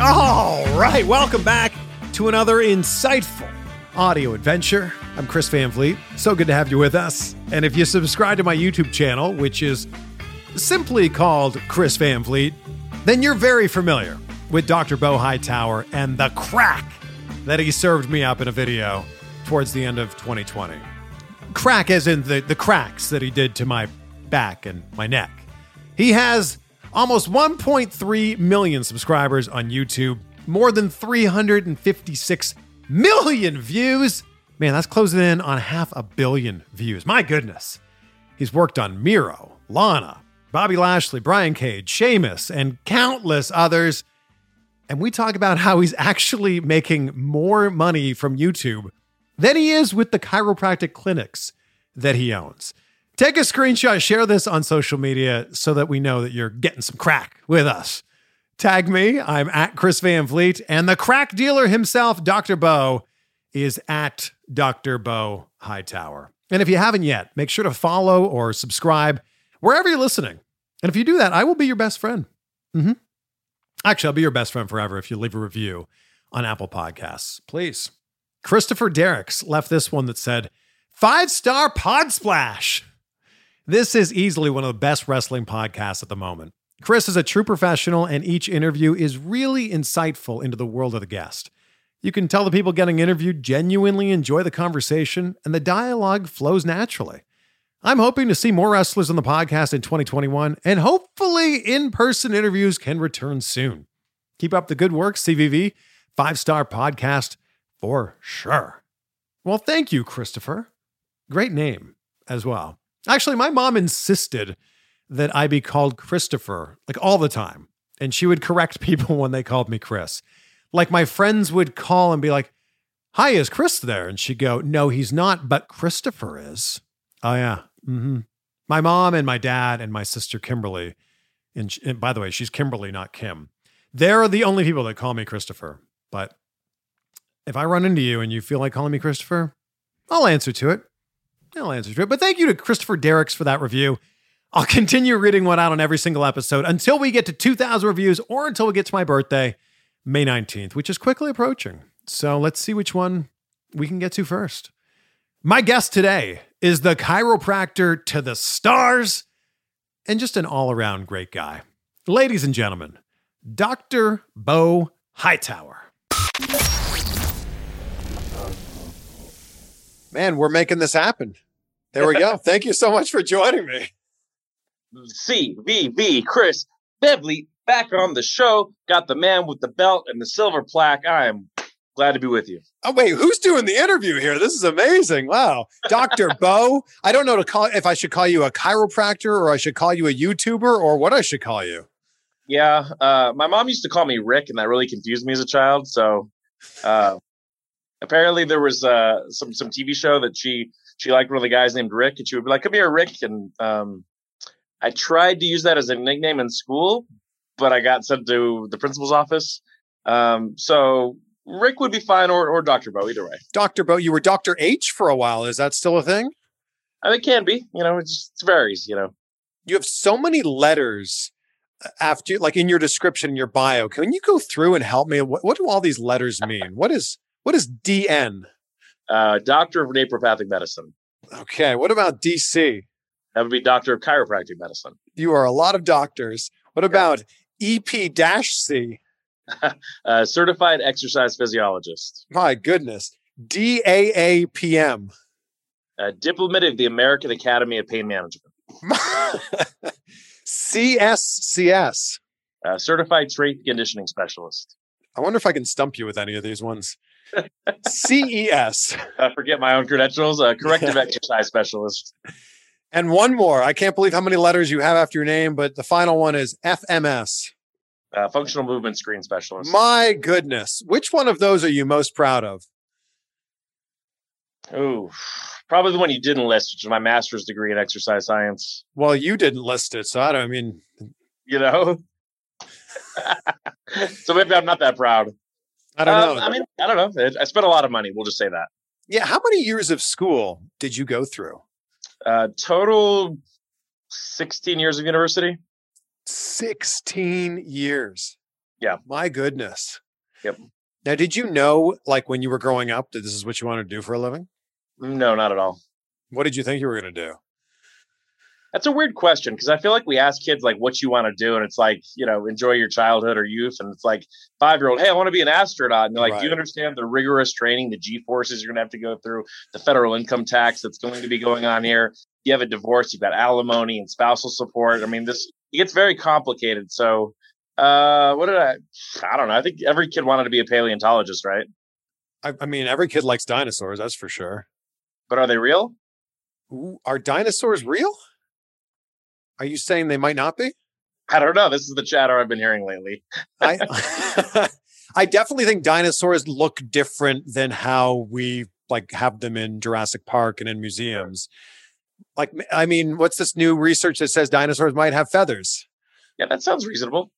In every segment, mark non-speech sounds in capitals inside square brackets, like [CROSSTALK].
All right, welcome back to another insightful audio adventure. I'm Chris Van Vliet. So good to have you with us. And if you subscribe to my YouTube channel, which is simply called Chris Van Vliet, then you're very familiar with Dr. Bo Hightower and the crack that he served me up in a video towards the end of 2020. Crack as in the, the cracks that he did to my back and my neck. He has almost 1.3 million subscribers on YouTube, more than 356 million views. Man, that's closing in on half a billion views. My goodness. He's worked on Miro, Lana, Bobby Lashley, Brian Cage, Sheamus, and countless others. And we talk about how he's actually making more money from YouTube than he is with the chiropractic clinics that he owns. Take a screenshot, share this on social media so that we know that you're getting some crack with us. Tag me. I'm at Chris Van Vliet, and the crack dealer himself, Dr. Bo, is at Dr. Bo Hightower. And if you haven't yet, make sure to follow or subscribe wherever you're listening. And if you do that, I will be your best friend. Mm-hmm. Actually, I'll be your best friend forever if you leave a review on Apple Podcasts, please. Christopher Derricks left this one that said, Five star pod splash. This is easily one of the best wrestling podcasts at the moment. Chris is a true professional, and each interview is really insightful into the world of the guest. You can tell the people getting interviewed genuinely enjoy the conversation, and the dialogue flows naturally. I'm hoping to see more wrestlers on the podcast in 2021, and hopefully in person interviews can return soon. Keep up the good work, CVV. Five star podcast for sure. Well, thank you, Christopher. Great name as well. Actually, my mom insisted that I be called Christopher like all the time. And she would correct [LAUGHS] people when they called me Chris. Like my friends would call and be like, Hi, is Chris there? And she'd go, No, he's not, but Christopher is. Oh, yeah. Mm-hmm. My mom and my dad and my sister Kimberly, and, and by the way, she's Kimberly, not Kim. They're the only people that call me Christopher. But if I run into you and you feel like calling me Christopher, I'll answer to it. I'll answer to it. But thank you to Christopher Derricks for that review. I'll [LAUGHS] continue reading one out on every single episode until we get to 2,000 reviews or until we get to my birthday, May 19th, which is quickly approaching. So let's see which one we can get to first. My guest today is the chiropractor to the stars and just an all around great guy. Ladies and gentlemen, Dr. Bo Hightower. Man, we're making this happen. There we go. Thank you so much for joining me. CVV Chris Beverly back on the show. Got the man with the belt and the silver plaque. I am Glad to be with you. Oh wait, who's doing the interview here? This is amazing. Wow. Dr. [LAUGHS] Bo. I don't know to call if I should call you a chiropractor or I should call you a YouTuber or what I should call you. Yeah. Uh, my mom used to call me Rick, and that really confused me as a child. So uh, apparently there was uh, some some TV show that she she liked one of the guys named Rick, and she would be like, "Come here, Rick." And um, I tried to use that as a nickname in school, but I got sent to the principal's office. Um, so Rick would be fine, or or Doctor Bo, either way. Dr. Bo, you were Dr. H for a while. Is that still a thing? I mean, it can be. You know, it just varies. You know, You have so many letters uh, after like in your description in your bio. Can you go through and help me? What, what do all these letters mean? What is what is DN? Uh, Doctor of Naturopathic Medicine. Okay, what about DC? That would be Doctor of Chiropractic Medicine. You are a lot of doctors. What about EP-C? [LAUGHS] Uh, certified Exercise Physiologist. My goodness. DAAPM. Uh, Diplomat of the American Academy of Pain Management. [LAUGHS] CSCS. Uh, certified Strength Conditioning Specialist. I wonder if I can stump you with any of these ones. CES. I forget my own credentials. Uh, corrective [LAUGHS] Exercise Specialist. And one more. I can't believe how many letters you have after your name, but the final one is FMS. Uh, functional Movement Screen Specialist. My goodness. Which one of those are you most proud of? Oh, probably the one you didn't list, which is my master's degree in exercise science. Well, you didn't list it, so I don't I mean You know? [LAUGHS] so maybe I'm not that proud. I don't Um, know. I mean, I don't know. I spent a lot of money. We'll just say that. yeah, how many years of school did you go through? Uh, total 16 years of university. 16 years. Yeah. My goodness. Yep. Now, did you know, like when you were growing up, that this is what you wanted to do for a living? No, not at all. What did you think you were going to do? That's a weird question because I feel like we ask kids like what you want to do, and it's like you know enjoy your childhood or youth, and it's like five year old, hey, I want to be an astronaut, and they're like, do you understand the rigorous training, the G forces you're gonna have to go through, the federal income tax that's going to be going on here? You have a divorce, you've got alimony and spousal support. I mean, this it gets very complicated. So, uh, what did I? I don't know. I think every kid wanted to be a paleontologist, right? I, I mean, every kid likes dinosaurs, that's for sure. But are they real? Ooh, are dinosaurs real? Are you saying they might not be? I don't know. This is the chatter I've been hearing lately. I [LAUGHS] [LAUGHS] I definitely think dinosaurs look different than how we like have them in Jurassic Park and in museums. Like I mean, what's this new research that says dinosaurs might have feathers? Yeah, that sounds reasonable.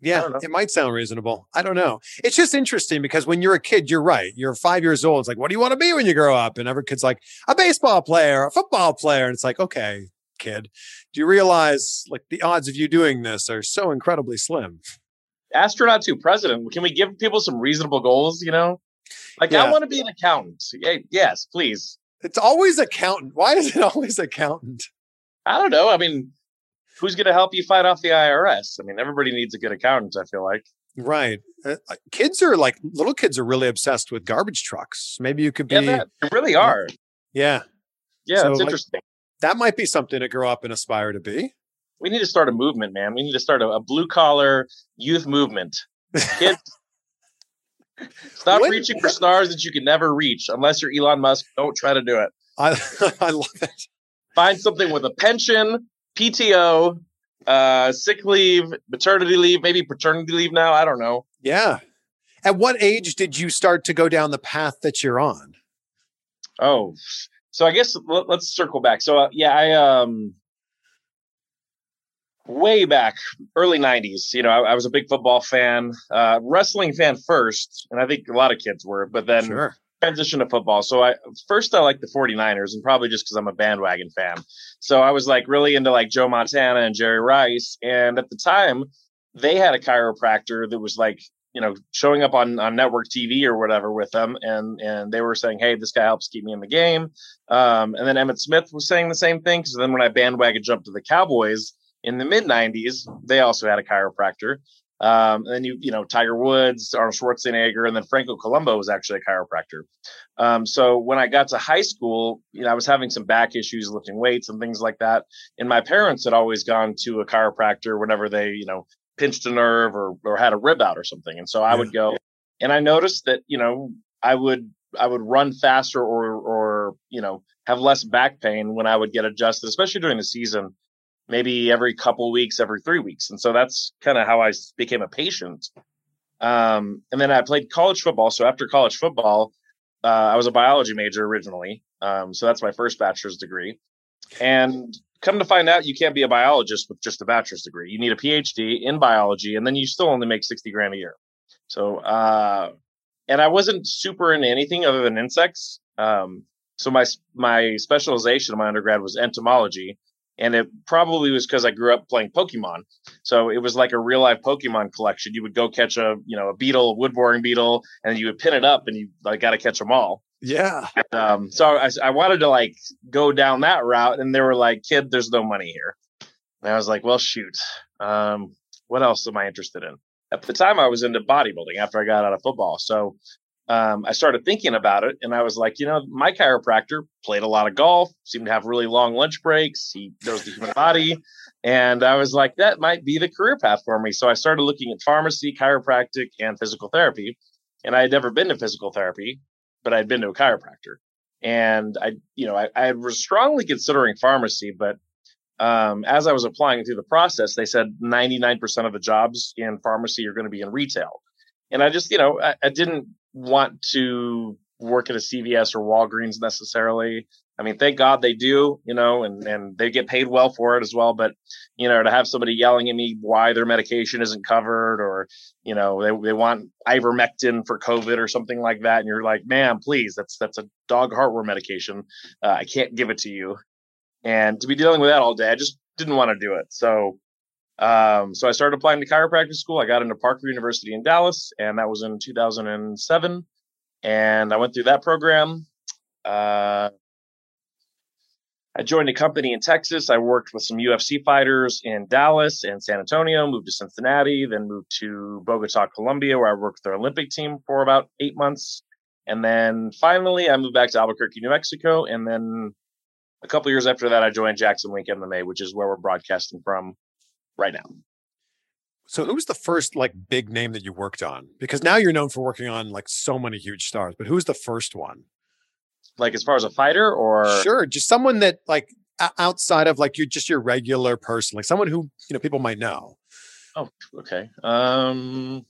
Yeah, it might sound reasonable. I don't know. It's just interesting because when you're a kid, you're right. You're five years old. It's like, what do you want to be when you grow up? And every kid's like, a baseball player, a football player. And it's like, okay, kid, do you realize like the odds of you doing this are so incredibly slim? astronaut to president. Can we give people some reasonable goals? You know, like Yeah. I want to be an accountant. Yes, please. It's always accountant. Why is it [LAUGHS] always accountant? I don't know. I mean, who's going to help you fight off the IRS? I mean, everybody needs a good accountant. I feel like. Right. Uh, uh, kids are like little kids are really obsessed with garbage trucks. Maybe you could be. Yeah, they really are. yeah Yeah, So, that's like- interesting. That might be something to grow up and aspire to be. We need to start a movement, man. We need to start a, a blue collar youth movement. Kids, [LAUGHS] stop When- reaching for stars that you can never reach unless you're Elon Musk. Don't try to do it. I [LAUGHS] I love it. find something with a pension, PTO, uh, sick leave, maternity leave, maybe paternity leave now. I don't know. Yeah. At what age did you start to go down the path that you're on? Oh, so I guess let, us circle back. So uh, yeah, I um way back early 90s you know I, I was a big football fan uh wrestling fan first and i think a lot of kids were but then sure. transition to football. So I first I like the 49ers and probably just because I'm a bandwagon fan. So I was like really into like Joe Montana and Jerry Rice. And at the time, they had a chiropractor that was like, you know, showing up on, on network TV or whatever with them. And and they were saying, Hey, this guy helps keep me in the game. Um, and then Emmitt Smith was saying the same thing. Cause then when I bandwagon jumped to the Cowboys in the mid 90s, they also had a chiropractor. Um, and then you, you know, Tiger Woods, Arnold Schwarzenegger, and then Franco Columbu was actually a chiropractor. Um, so when I got to high school, you know, I was having some back issues lifting weights and things like that. And my parents had always gone to a chiropractor whenever they, you know, pinched a nerve or, or had a rib out or something. And so I Yeah. would go and I noticed that, you know, I would I would run faster or or you know have less back pain when I would get adjusted, especially during the season, maybe every couple weeks, every three weeks, and so that's kind of how I became a patient. Um, and then I played college football. So after college football, uh, I was a biology major originally. Um, so that's my first bachelor's degree. And come to find out, you can't be a biologist with just a bachelor's degree. You need a PhD in biology, and then you still only make 60 grand a year. So, uh, and I wasn't super into anything other than insects. Um, so my my specialization in my undergrad was entomology, and it probably was because I grew up playing Pokemon. So it was like a real life Pokemon collection. You would go catch a you know a beetle, a wood boring beetle, and you would pin it up, and you like got to catch them all. Yeah. Um, so I, I wanted to like go down that route, and they were like, "Kid, there's no money here." And I was like, "Well, shoot. Um, what else am I interested in?" At the time, I was into bodybuilding after I got out of football. So um, I started thinking about it, and I was like, you know, my chiropractor played a lot of golf, seemed to have really long lunch breaks. He knows the human body, and I was like, that might be the career path for me. So I started looking at pharmacy, chiropractic, and physical therapy. And I had never been to physical therapy, but I'd been to a chiropractor. And I, you know, I, I was strongly considering pharmacy, but um, as I was applying through the process, they said 99% of the jobs in pharmacy are going to be in retail. And I just, you know, I, I didn't want to work at a CVS or Walgreens necessarily. I mean, thank God they do, you know, and, and they get paid well for it as well. But, you know, to have somebody yelling at me why their medication isn't covered or, you know, they, they want ivermectin for COVID or something like that. And you're like, man, please, that's, that's a dog heartworm medication. Uh, I can't give it to you. And to be dealing with that all day, I just didn't want to do it. So, um, so I started applying to chiropractic school. I got into Parker University in Dallas, and that was in 2007. And I went through that program. Uh, I joined a company in Texas. I worked with some UFC fighters in Dallas and San Antonio, moved to Cincinnati, then moved to Bogota, Colombia, where I worked with their Olympic team for about eight months. And then finally, I moved back to Albuquerque, New Mexico. And then a couple years after that, I joined Jackson Wink MMA, which is where we're broadcasting from right now. So who was the first like big name that you worked on? Because now you're known for working on like so many huge stars, but who's the first one? Like as far as a fighter or Sure, just someone that like outside of like you're just your regular person, like someone who, you know, people might know. Oh, okay. Um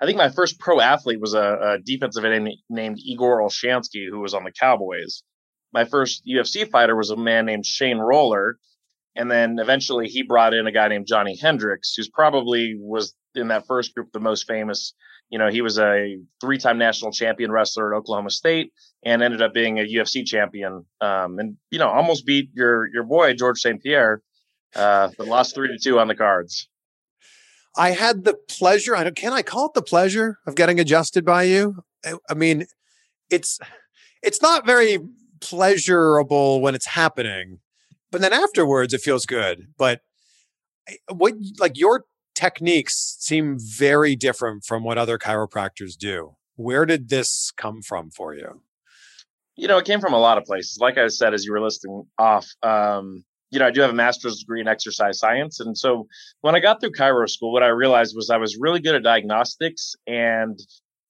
I think my first pro athlete was a, a defensive end named Igor Olshansky, who was on the Cowboys. My first UFC fighter was a man named Shane Roller, and then eventually he brought in a guy named Johnny Hendricks, who's probably was in that first group the most famous. You know, he was a three time national champion wrestler at Oklahoma State and ended up being a UFC champion. Um, and, you know, almost beat your your boy, George St. Pierre, uh, but lost three to two on the cards. I had the pleasure, I don't can I call it the pleasure of getting adjusted by you? I, I mean, it's it's not very pleasurable when it's happening but then afterwards it feels good. But what like your techniques seem very different from what other chiropractors do. Where did this come from for you? You know, it came from a lot of places. Like I said, as you were listing off, um, you know, I do have a master's degree in exercise science. And so when I got through chiro school, what I realized was I was really good at diagnostics. And,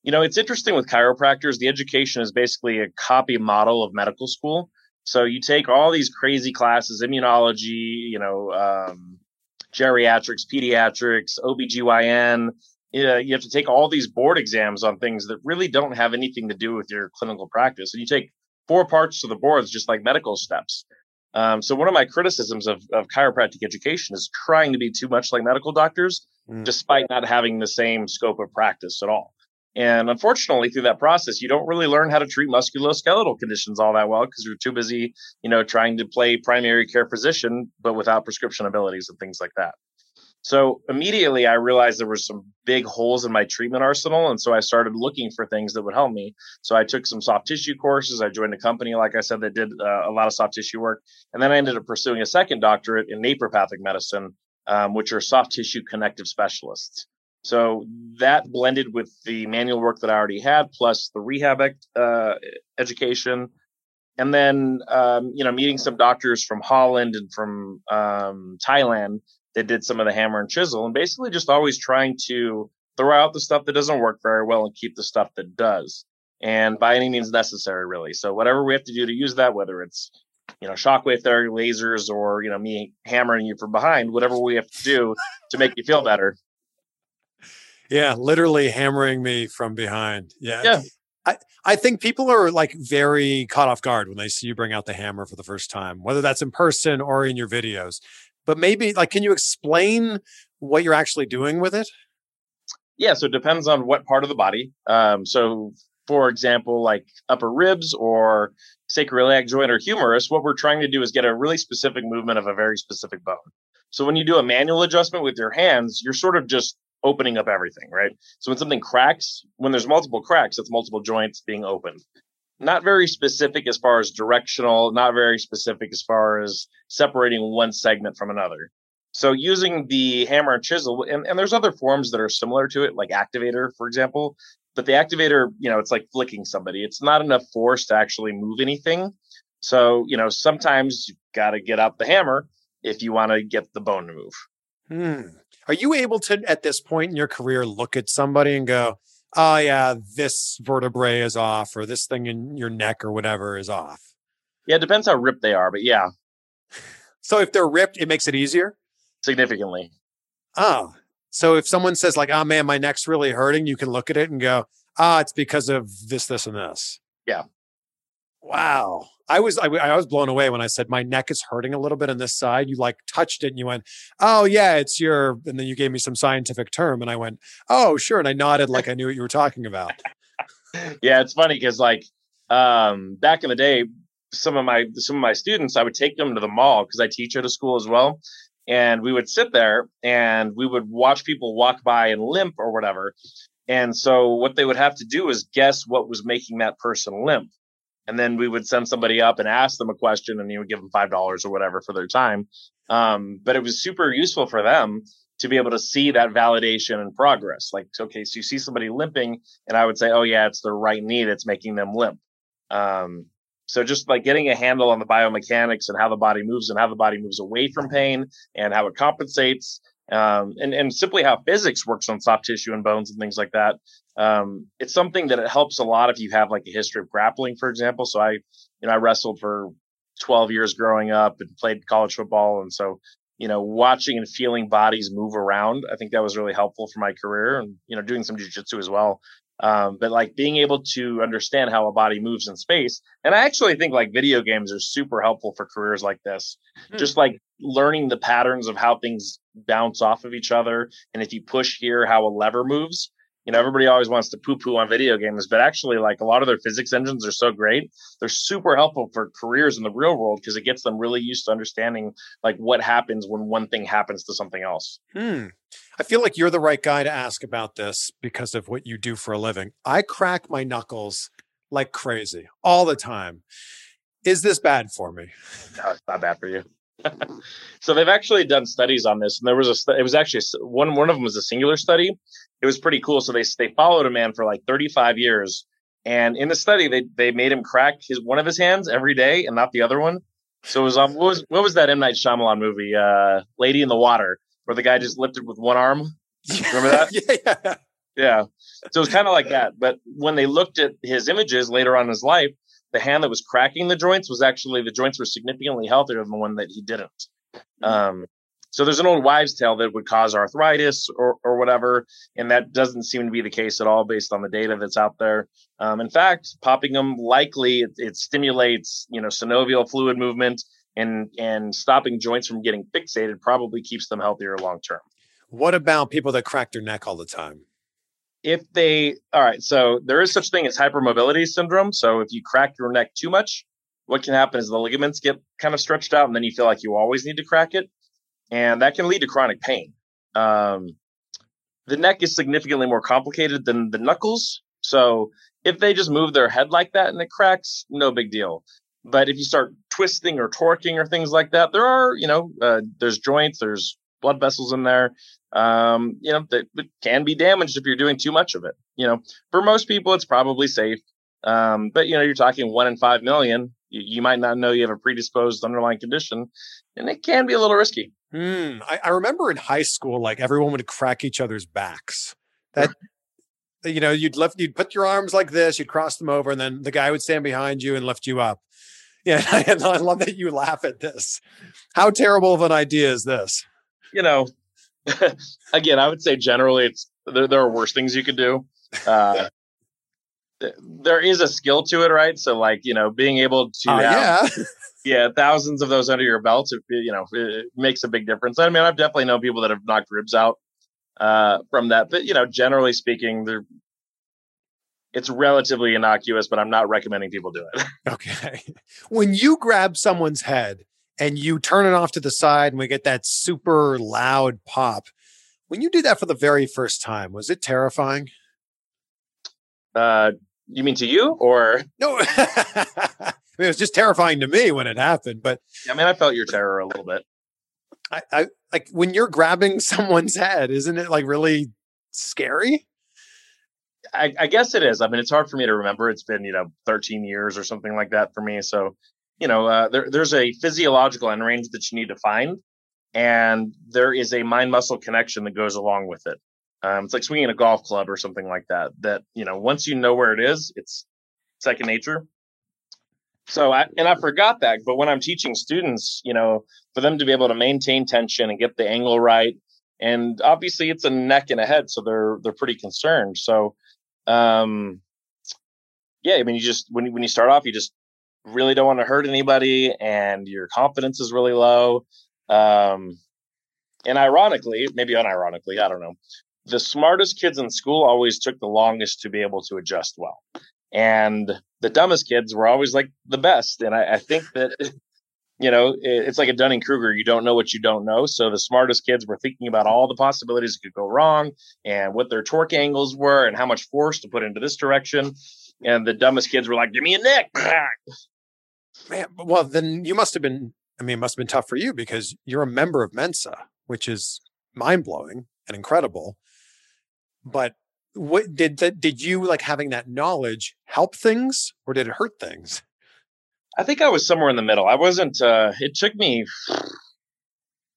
you know, it's interesting with chiropractors, the education is basically a copy model of medical school. So you take all these crazy classes, immunology, you know, um, geriatrics, pediatrics, OBGYN. You, know, you have to take all these board exams on things that really don't have anything to do with your clinical practice. And you take four parts to the boards, just like medical steps. Um, so one of my criticisms of, of chiropractic education is trying to be too much like medical doctors, mm. despite not having the same scope of practice at all. And unfortunately, through that process, you don't really learn how to treat musculoskeletal conditions all that well because you're too busy, you know, trying to play primary care physician, but without prescription abilities and things like that. So immediately I realized there were some big holes in my treatment arsenal. And so I started looking for things that would help me. So I took some soft tissue courses. I joined a company, like I said, that did uh, a lot of soft tissue work. And then I ended up pursuing a second doctorate in naturopathic medicine, um, which are soft tissue connective specialists. So that blended with the manual work that I already had, plus the rehab uh, education, and then um, you know meeting some doctors from Holland and from um, Thailand that did some of the hammer and chisel, and basically just always trying to throw out the stuff that doesn't work very well and keep the stuff that does. and by any means necessary, really. So whatever we have to do to use that, whether it's you know shockwave therapy, lasers, or you know me hammering you from behind, whatever we have to do to make you feel better. Yeah, literally hammering me from behind. Yeah. Yeah. I, I think people are like very caught off guard when they see you bring out the hammer for the first time, whether that's in person or in your videos. But maybe like can you explain what you're actually doing with it? Yeah, so it depends on what part of the body. Um, so for example, like upper ribs or sacroiliac joint or humerus, what we're trying to do is get a really specific movement of a very specific bone. So when you do a manual adjustment with your hands, you're sort of just opening up everything, right? So when something cracks, when there's multiple cracks, it's multiple joints being opened. Not very specific as far as directional, not very specific as far as separating one segment from another. So using the hammer and chisel, and, and there's other forms that are similar to it, like activator, for example. But the activator, you know, it's like flicking somebody. It's not enough force to actually move anything. So, you know, sometimes you've got to get out the hammer if you want to get the bone to move. Hmm. Are you able to, at this point in your career, look at somebody and go, oh, yeah, this vertebrae is off, or this thing in your neck or whatever is off? Yeah, it depends how ripped they are, but yeah. So if they're ripped, it makes it easier? Significantly. Oh, so if someone says, like, oh, man, my neck's really hurting, you can look at it and go, ah, oh, it's because of this, this, and this. Yeah. Wow. I was I, I, was blown away when I said my neck is hurting a little bit on this side. You like touched it and you went, "Oh yeah, it's your." And then you gave me some scientific term, and I went, "Oh sure," and I nodded like I knew what you were talking about. [LAUGHS] yeah, it's funny because like um, back in the day, some of my some of my students, I would take them to the mall because I teach at a school as well, and we would sit there and we would watch people walk by and limp or whatever. And so what they would have to do is guess what was making that person limp and then we would send somebody up and ask them a question and you would give them five dollars or whatever for their time. Um, but it was super useful for them to be able to see that validation and progress. Like okay so you see somebody limping and i would say oh yeah it's their right knee that's making them limp. Um, so just like getting a handle on the biomechanics and how the body moves and how the body moves away from pain and how it compensates um, and, and simply how physics works on soft tissue and bones and things like that. Um, it's something that it helps a lot if you have like a history of grappling, for example. So I, you know, I wrestled for 12 years growing up and played college football. And so, you know, watching and feeling bodies move around, I think that was really helpful for my career and, you know, doing some jujitsu as well. Um, but like being able to understand how a body moves in space. And I actually think like video games are super helpful for careers like this. Hmm. Just like learning the patterns of how things bounce off of each other. And if you push here, how a lever moves. You know, everybody always wants to poo poo on video games, but actually, like a lot of their physics engines are so great. They're super helpful for careers in the real world because it gets them really used to understanding like what happens when one thing happens to something else. Hmm. I feel like you're the right guy to ask about this because of what you do for a living. I crack my knuckles like crazy all the time. Is this bad for me? No, it's not bad for you. So they've actually done studies on this, and there was a it was actually one one of them was a singular study. It was pretty cool. So they they followed a man for like 35 years, and in the study they they made him crack his one of his hands every day and not the other one. So it was um what was what was that M Night Shyamalan movie, uh, Lady in the Water, where the guy just lifted with one arm. Remember that? [LAUGHS] yeah, yeah. Yeah. So it was kind of like that. But when they looked at his images later on in his life, the hand that was cracking the joints was actually the joints were significantly healthier than the one that he didn't. Mm-hmm. Um, so there's an old wives' tale that would cause arthritis or, or whatever, and that doesn't seem to be the case at all based on the data that's out there. Um, in fact, popping them likely it, it, stimulates you know synovial fluid movement and and stopping joints from getting fixated probably keeps them healthier long term. What about people that crack their neck all the time? If they all right so there is such thing as hypermobility syndrome. So if you crack your neck too much what can happen is the ligaments get kind of stretched out and then you feel like you always need to crack it. And that can lead to chronic pain. Um, the neck is significantly more complicated than the knuckles. So if they just move their head like that and it cracks no big deal. But if you start twisting or torquing or things like that there are you know uh, there's joints there's blood vessels in there um, you know, that, can be damaged if you're doing too much of it. You know, for most people, it's probably safe. Um, but you know, you're talking one in five million. You, you, might not know you have a predisposed underlying condition, and it can be a little risky. Hmm. I, I remember in high school, like everyone would crack each other's backs. That [LAUGHS] you know, you'd lift, you'd put your arms like this, you'd cross them over, and then the guy would stand behind you and lift you up. [LAUGHS] Yeah, I love that you laugh at this. How terrible of an idea is this? You know, [LAUGHS] again, I would say generally it's there, there are worse things you could do. [LAUGHS] Uh, there is a skill to it, right? So, like, you know, being able to Uh, have, yeah. [LAUGHS] yeah, thousands of those under your belt, it, you know, it makes a big difference. I mean, I've definitely known people that have knocked ribs out uh, from that, but you know, generally speaking, they're it's relatively innocuous, but I'm not recommending people do it. Okay. When you grab someone's head and you turn it off to the side and we get that super loud pop, when you did that for the very first time, was it terrifying? Uh, you mean to you, or No. [LAUGHS] I mean, it was just terrifying to me when it happened, but I mean, I felt your terror a little bit. I, I like when you're grabbing [LAUGHS] someone's head, isn't it like really scary? I, I guess it is. I mean, it's hard for me to remember. It's been you know 13 years or something like that for me. So, you know, uh, there, there's a physiological end range that you need to find, and there is a mind muscle connection that goes along with it. Um, it's like swinging a golf club or something like that. That you know, once you know where it is, it's second nature. So I and I forgot that, but when I'm teaching students, you know, for them to be able to maintain tension and get the angle right, and obviously it's a neck and a head, so they're they're pretty concerned. So um yeah i mean you just when, when you start off you just really don't want to hurt anybody and your confidence is really low um and ironically maybe unironically i don't know the smartest kids in school always took the longest to be able to adjust well and the dumbest kids were always like the best and i, I think that [LAUGHS] you know it, it's like a dunning-kruger you don't know what you don't know so the smartest kids were thinking about all the possibilities that could go wrong and what their torque angles were and how much force to put into this direction and the dumbest kids were like give me a nick [LAUGHS] Man, well, then you must have been, I mean, it must have been tough for you because you're a member of Mensa, which is mind blowing and incredible. But what did that, did you like having that knowledge help things or did it hurt things? I think I was somewhere in the middle. I wasn't. Uh, it took me.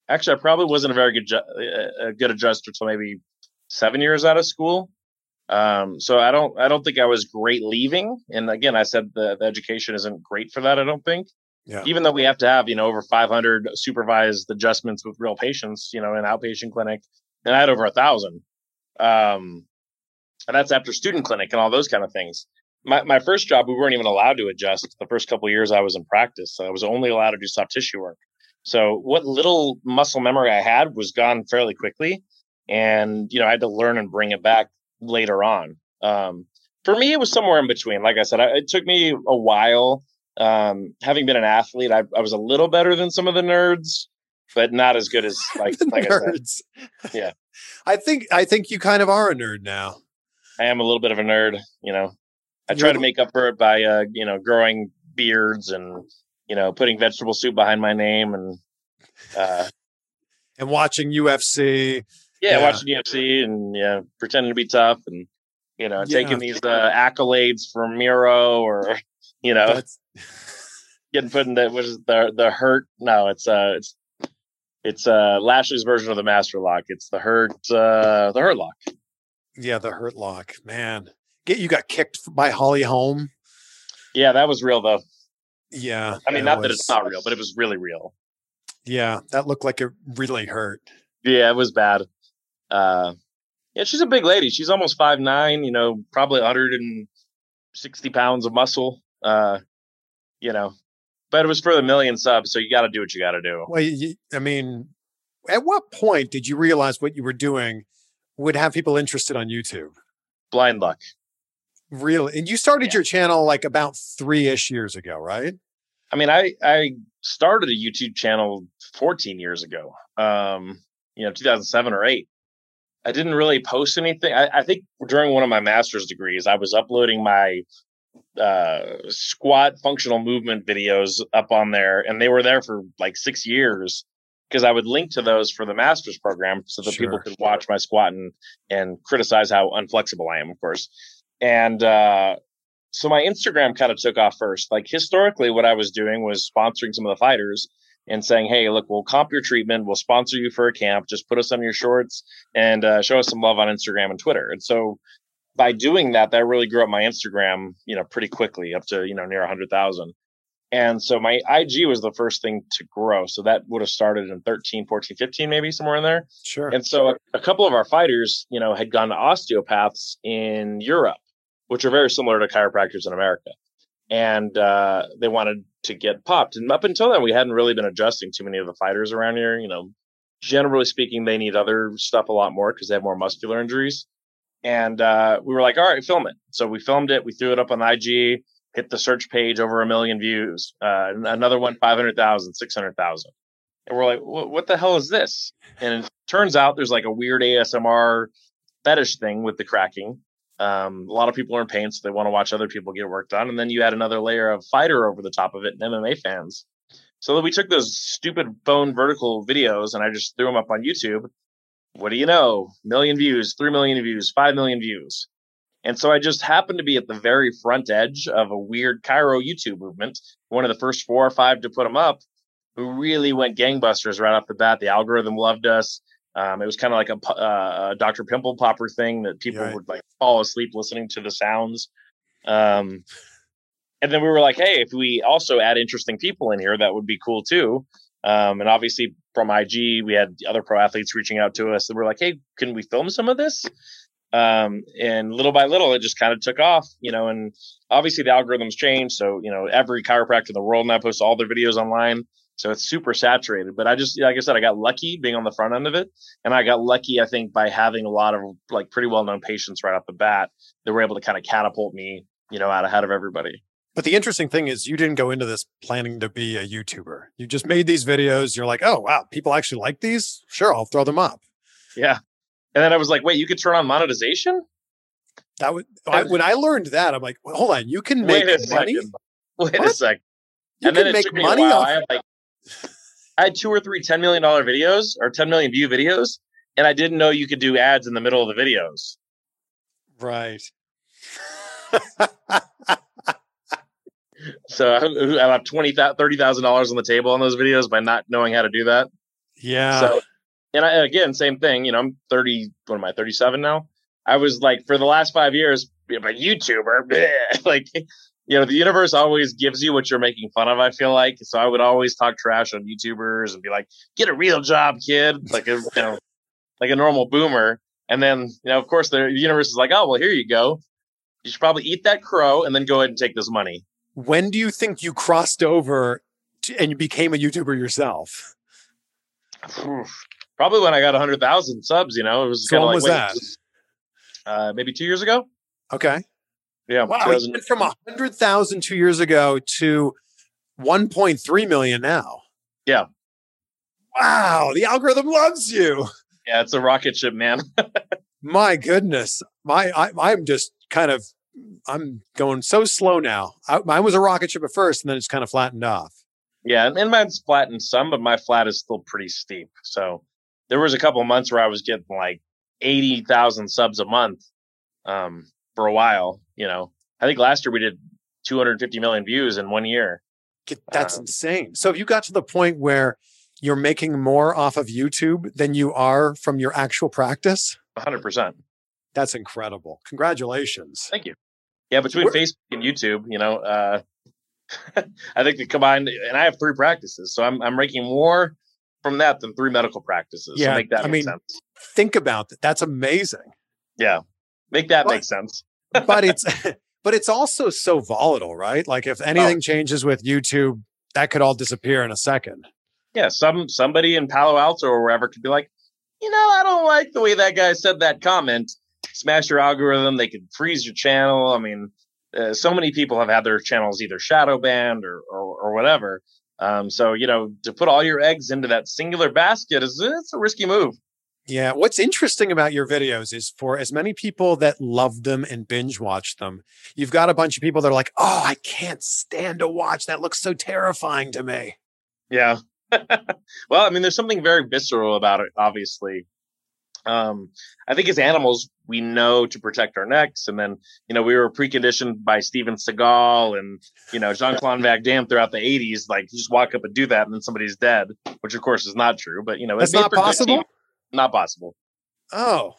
Actually, I probably wasn't a very good ju- a good adjuster till maybe seven years out of school. Um, so I don't. I don't think I was great leaving. And again, I said the, the education isn't great for that. I don't think. Yeah. Even though we have to have you know over 500 supervised adjustments with real patients, you know, in outpatient clinic, and I had over a thousand. Um, and that's after student clinic and all those kind of things my, my first job, we weren't even allowed to adjust the first couple of years I was in practice. So I was only allowed to do soft tissue work. So what little muscle memory I had was gone fairly quickly. And, you know, I had to learn and bring it back later on. Um, for me, it was somewhere in between. Like I said, I, it took me a while. Um, having been an athlete, I, I was a little better than some of the nerds, but not as good as [LAUGHS] like, like I said. nerds. Yeah. I think, I think you kind of are a nerd now. I am a little bit of a nerd, you know. I You're try to make up for it by uh, you know, growing beards and you know, putting vegetable soup behind my name and uh And watching UFC. Yeah, Yeah. watching UFC and yeah, pretending to be tough and you know, Yeah. taking these uh, accolades from Miro or [LAUGHS] you know, That's, [LAUGHS] getting put in the what is it, the the hurt no, it's uh it's it's uh Lashley's version of the master lock. It's the hurt uh the hurt lock. yeah, the hurt lock, man. Get you got kicked by Holly Holm. Yeah, that was real though. Yeah. I mean, not that it's not real, but it was really real. Yeah, that looked like it really hurt. Yeah, it was bad. Uh, yeah, she's a big lady. She's almost five nine. You know, probably 160 pounds of muscle. Uh, you know, but it was for the million subs, so you got to do what you got to do. Well, you, I mean, at what point did you realize what you were doing would have people interested on YouTube? Blind luck. Really? And you started Yeah. your channel like about three ish years ago, right? I mean, I I started a YouTube channel 14 years ago. Um, you know, 2007 or eight. I didn't really post anything. I, I think during one of my master's degrees, I was uploading my uh, squat functional movement videos up on there, and they were there for like six years because I would link to those for the master's program so that people Sure. could watch my squat and and criticize how unflexible I am, of course. And uh, so my Instagram kind of took off first. Like historically, what I was doing was sponsoring some of the fighters and saying, "Hey, look, we'll comp your treatment. We'll sponsor you for a camp. Just put us on your shorts and uh, show us some love on Instagram and Twitter." And so by doing that, that really grew up my Instagram, you know, pretty quickly up to, you know, near 100,000. And so my IG was the first thing to grow. So that would have started in 13, 14, 15, maybe somewhere in there. Sure. And so a, a couple of our fighters, you know, had gone to osteopaths in Europe, which are very similar to chiropractors in America. And uh, they wanted to get popped. And up until then, we hadn't really been adjusting too many of the fighters around here. You know, generally speaking, they need other stuff a lot more because they have more muscular injuries. And uh, we were like, all right, film it. So we filmed it. We threw it up on IG, hit the search page over a million views. Uh, another one, 500,000, 600,000. And we're like, what the hell is this? And it turns out there's like a weird ASMR fetish thing with the cracking. Um, a lot of people are in pain, so they want to watch other people get work done. And then you add another layer of fighter over the top of it and MMA fans. So we took those stupid bone vertical videos and I just threw them up on YouTube. What do you know? Million views, three million views, five million views. And so I just happened to be at the very front edge of a weird chiro YouTube movement, one of the first four or five to put them up, who really went gangbusters right off the bat. The algorithm loved us. Um, it was kind of like a, uh, a, Dr. Pimple Popper thing that people right. would like fall asleep listening to the sounds. Um, and then we were like, hey, if we also add interesting people in here, that would be cool too. Um, and obviously from IG, we had other pro athletes reaching out to us and we're like, hey, can we film some of this? Um, and little by little, it just kind of took off, you know, and obviously the algorithms changed. So, you know, every chiropractor in the world now posts all their videos online. So it's super saturated. But I just, like I said, I got lucky being on the front end of it. And I got lucky, I think, by having a lot of like pretty well known patients right off the bat that were able to kind of catapult me, you know, out ahead of everybody. But the interesting thing is, you didn't go into this planning to be a YouTuber. You just made these videos. You're like, oh, wow, people actually like these. Sure, I'll throw them up. Yeah. And then I was like, wait, you could turn on monetization? That would, I, when I learned that, I'm like, well, hold on, you can make wait money. Second. Wait what? a second. You and can make money off. I had like, I had two or three $10 million videos or 10 million view videos, and I didn't know you could do ads in the middle of the videos. Right. [LAUGHS] so I have twenty thirty thousand dollars on the table on those videos by not knowing how to do that. Yeah. So, and I, again, same thing. You know, I'm thirty. What am I? Thirty seven now. I was like for the last five years, a YouTuber. [LAUGHS] like, you know, the universe always gives you what you're making fun of. I feel like so I would always talk trash on YouTubers and be like, "Get a real job, kid," like a you know, like a normal boomer. And then you know, of course, the universe is like, "Oh, well, here you go. You should probably eat that crow and then go ahead and take this money." when do you think you crossed over to, and you became a YouTuber yourself? Probably when I got 100,000 subs, you know, it was so when like, was that? Uh, maybe two years ago. Okay. Yeah. Wow. It went from 100,000 two years ago to 1.3 million now. Yeah. Wow. The algorithm loves you. Yeah. It's a rocket ship, man. [LAUGHS] My goodness. My, I, I'm just kind of I'm going so slow now. I, mine was a rocket ship at first, and then it's kind of flattened off. Yeah, and mine's flattened some, but my flat is still pretty steep. So there was a couple months where I was getting like eighty thousand subs a month um, for a while. You know, I think last year we did 250 million views in one year. That's um, insane. So if you got to the point where you're making more off of YouTube than you are from your actual practice, 100. percent That's incredible. Congratulations. Thank you. Yeah, between We're, Facebook and YouTube, you know, uh, [LAUGHS] I think the combined, and I have three practices, so I'm I'm making more from that than three medical practices. Yeah, so make that I mean, sense. Think about that. That's amazing. Yeah, make that but, make sense. But it's [LAUGHS] but it's also so volatile, right? Like if anything oh. changes with YouTube, that could all disappear in a second. Yeah, some somebody in Palo Alto or wherever could be like, you know, I don't like the way that guy said that comment smash your algorithm. They could freeze your channel. I mean, uh, so many people have had their channels either shadow banned or, or, or whatever. Um, so, you know, to put all your eggs into that singular basket is it's a risky move. Yeah. What's interesting about your videos is for as many people that love them and binge watch them, you've got a bunch of people that are like, oh, I can't stand to watch. That looks so terrifying to me. Yeah. [LAUGHS] well, I mean, there's something very visceral about it, obviously. Um, I think as animals, we know to protect our necks. And then, you know, we were preconditioned by Steven Seagal and, you know, [LAUGHS] Jean Claude Van Damme throughout the 80s. Like, you just walk up and do that, and then somebody's dead, which of course is not true. But, you know, it's not possible. Not possible. Oh.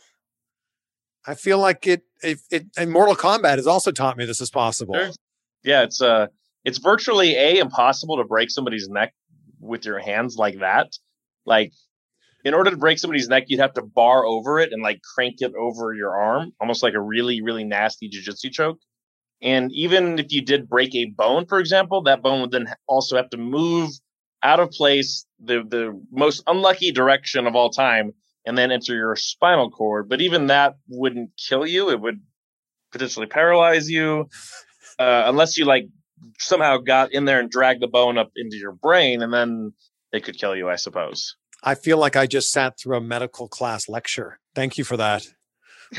I feel like it, it, it and Mortal Kombat has also taught me this is possible. Sure. Yeah, it's uh it's virtually a impossible to break somebody's neck with your hands like that. Like in order to break somebody's neck, you'd have to bar over it and like crank it over your arm, almost like a really, really nasty jujitsu choke. And even if you did break a bone, for example, that bone would then also have to move out of place, the the most unlucky direction of all time, and then enter your spinal cord. But even that wouldn't kill you; it would potentially paralyze you, uh, unless you like somehow got in there and dragged the bone up into your brain, and then it could kill you, I suppose. I feel like I just sat through a medical class lecture. Thank you for that.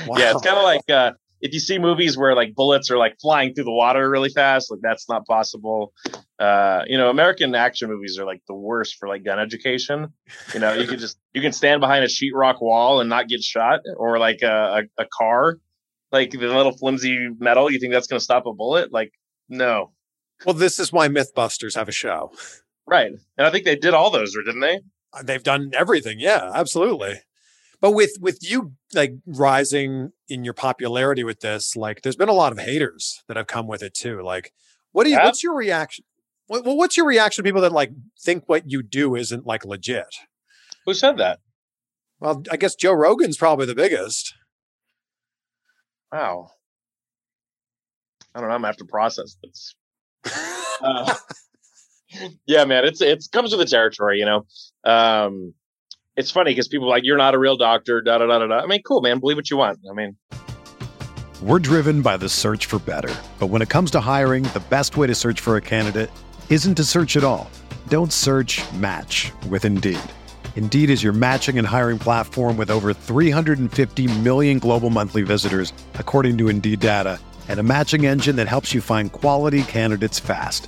Wow. Yeah, it's kind of like uh, if you see movies where like bullets are like flying through the water really fast, like that's not possible. Uh, you know, American action movies are like the worst for like gun education. You know, you can just you can stand behind a sheetrock wall and not get shot, or like a, a, a car, like the little flimsy metal. You think that's going to stop a bullet? Like, no. Well, this is why MythBusters have a show, right? And I think they did all those, or didn't they? They've done everything. Yeah, absolutely. But with with you like rising in your popularity with this, like there's been a lot of haters that have come with it too. Like, what do you? Yeah. What's your reaction? Well, what's your reaction to people that like think what you do isn't like legit? Who said that? Well, I guess Joe Rogan's probably the biggest. Wow. I don't know. I'm gonna have to process this. [LAUGHS] uh, [LAUGHS] yeah, man, it's it's comes with the territory, you know. Um, it's funny because people like you're not a real doctor, da da da da da. I mean, cool, man. Believe what you want. I mean, we're driven by the search for better, but when it comes to hiring, the best way to search for a candidate isn't to search at all. Don't search. Match with Indeed. Indeed is your matching and hiring platform with over 350 million global monthly visitors, according to Indeed data, and a matching engine that helps you find quality candidates fast.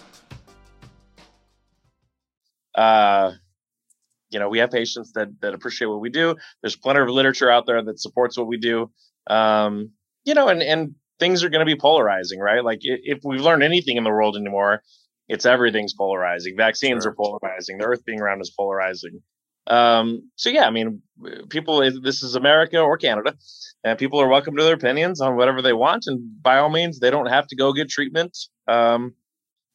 Uh, you know, we have patients that that appreciate what we do. There's plenty of literature out there that supports what we do. Um, you know, and and things are going to be polarizing, right? Like if we've learned anything in the world anymore, it's everything's polarizing. Vaccines sure. are polarizing. The Earth being around is polarizing. Um, so yeah, I mean, people. This is America or Canada, and people are welcome to their opinions on whatever they want. And by all means, they don't have to go get treatment. Um,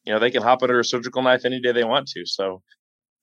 you know, they can hop under a surgical knife any day they want to. So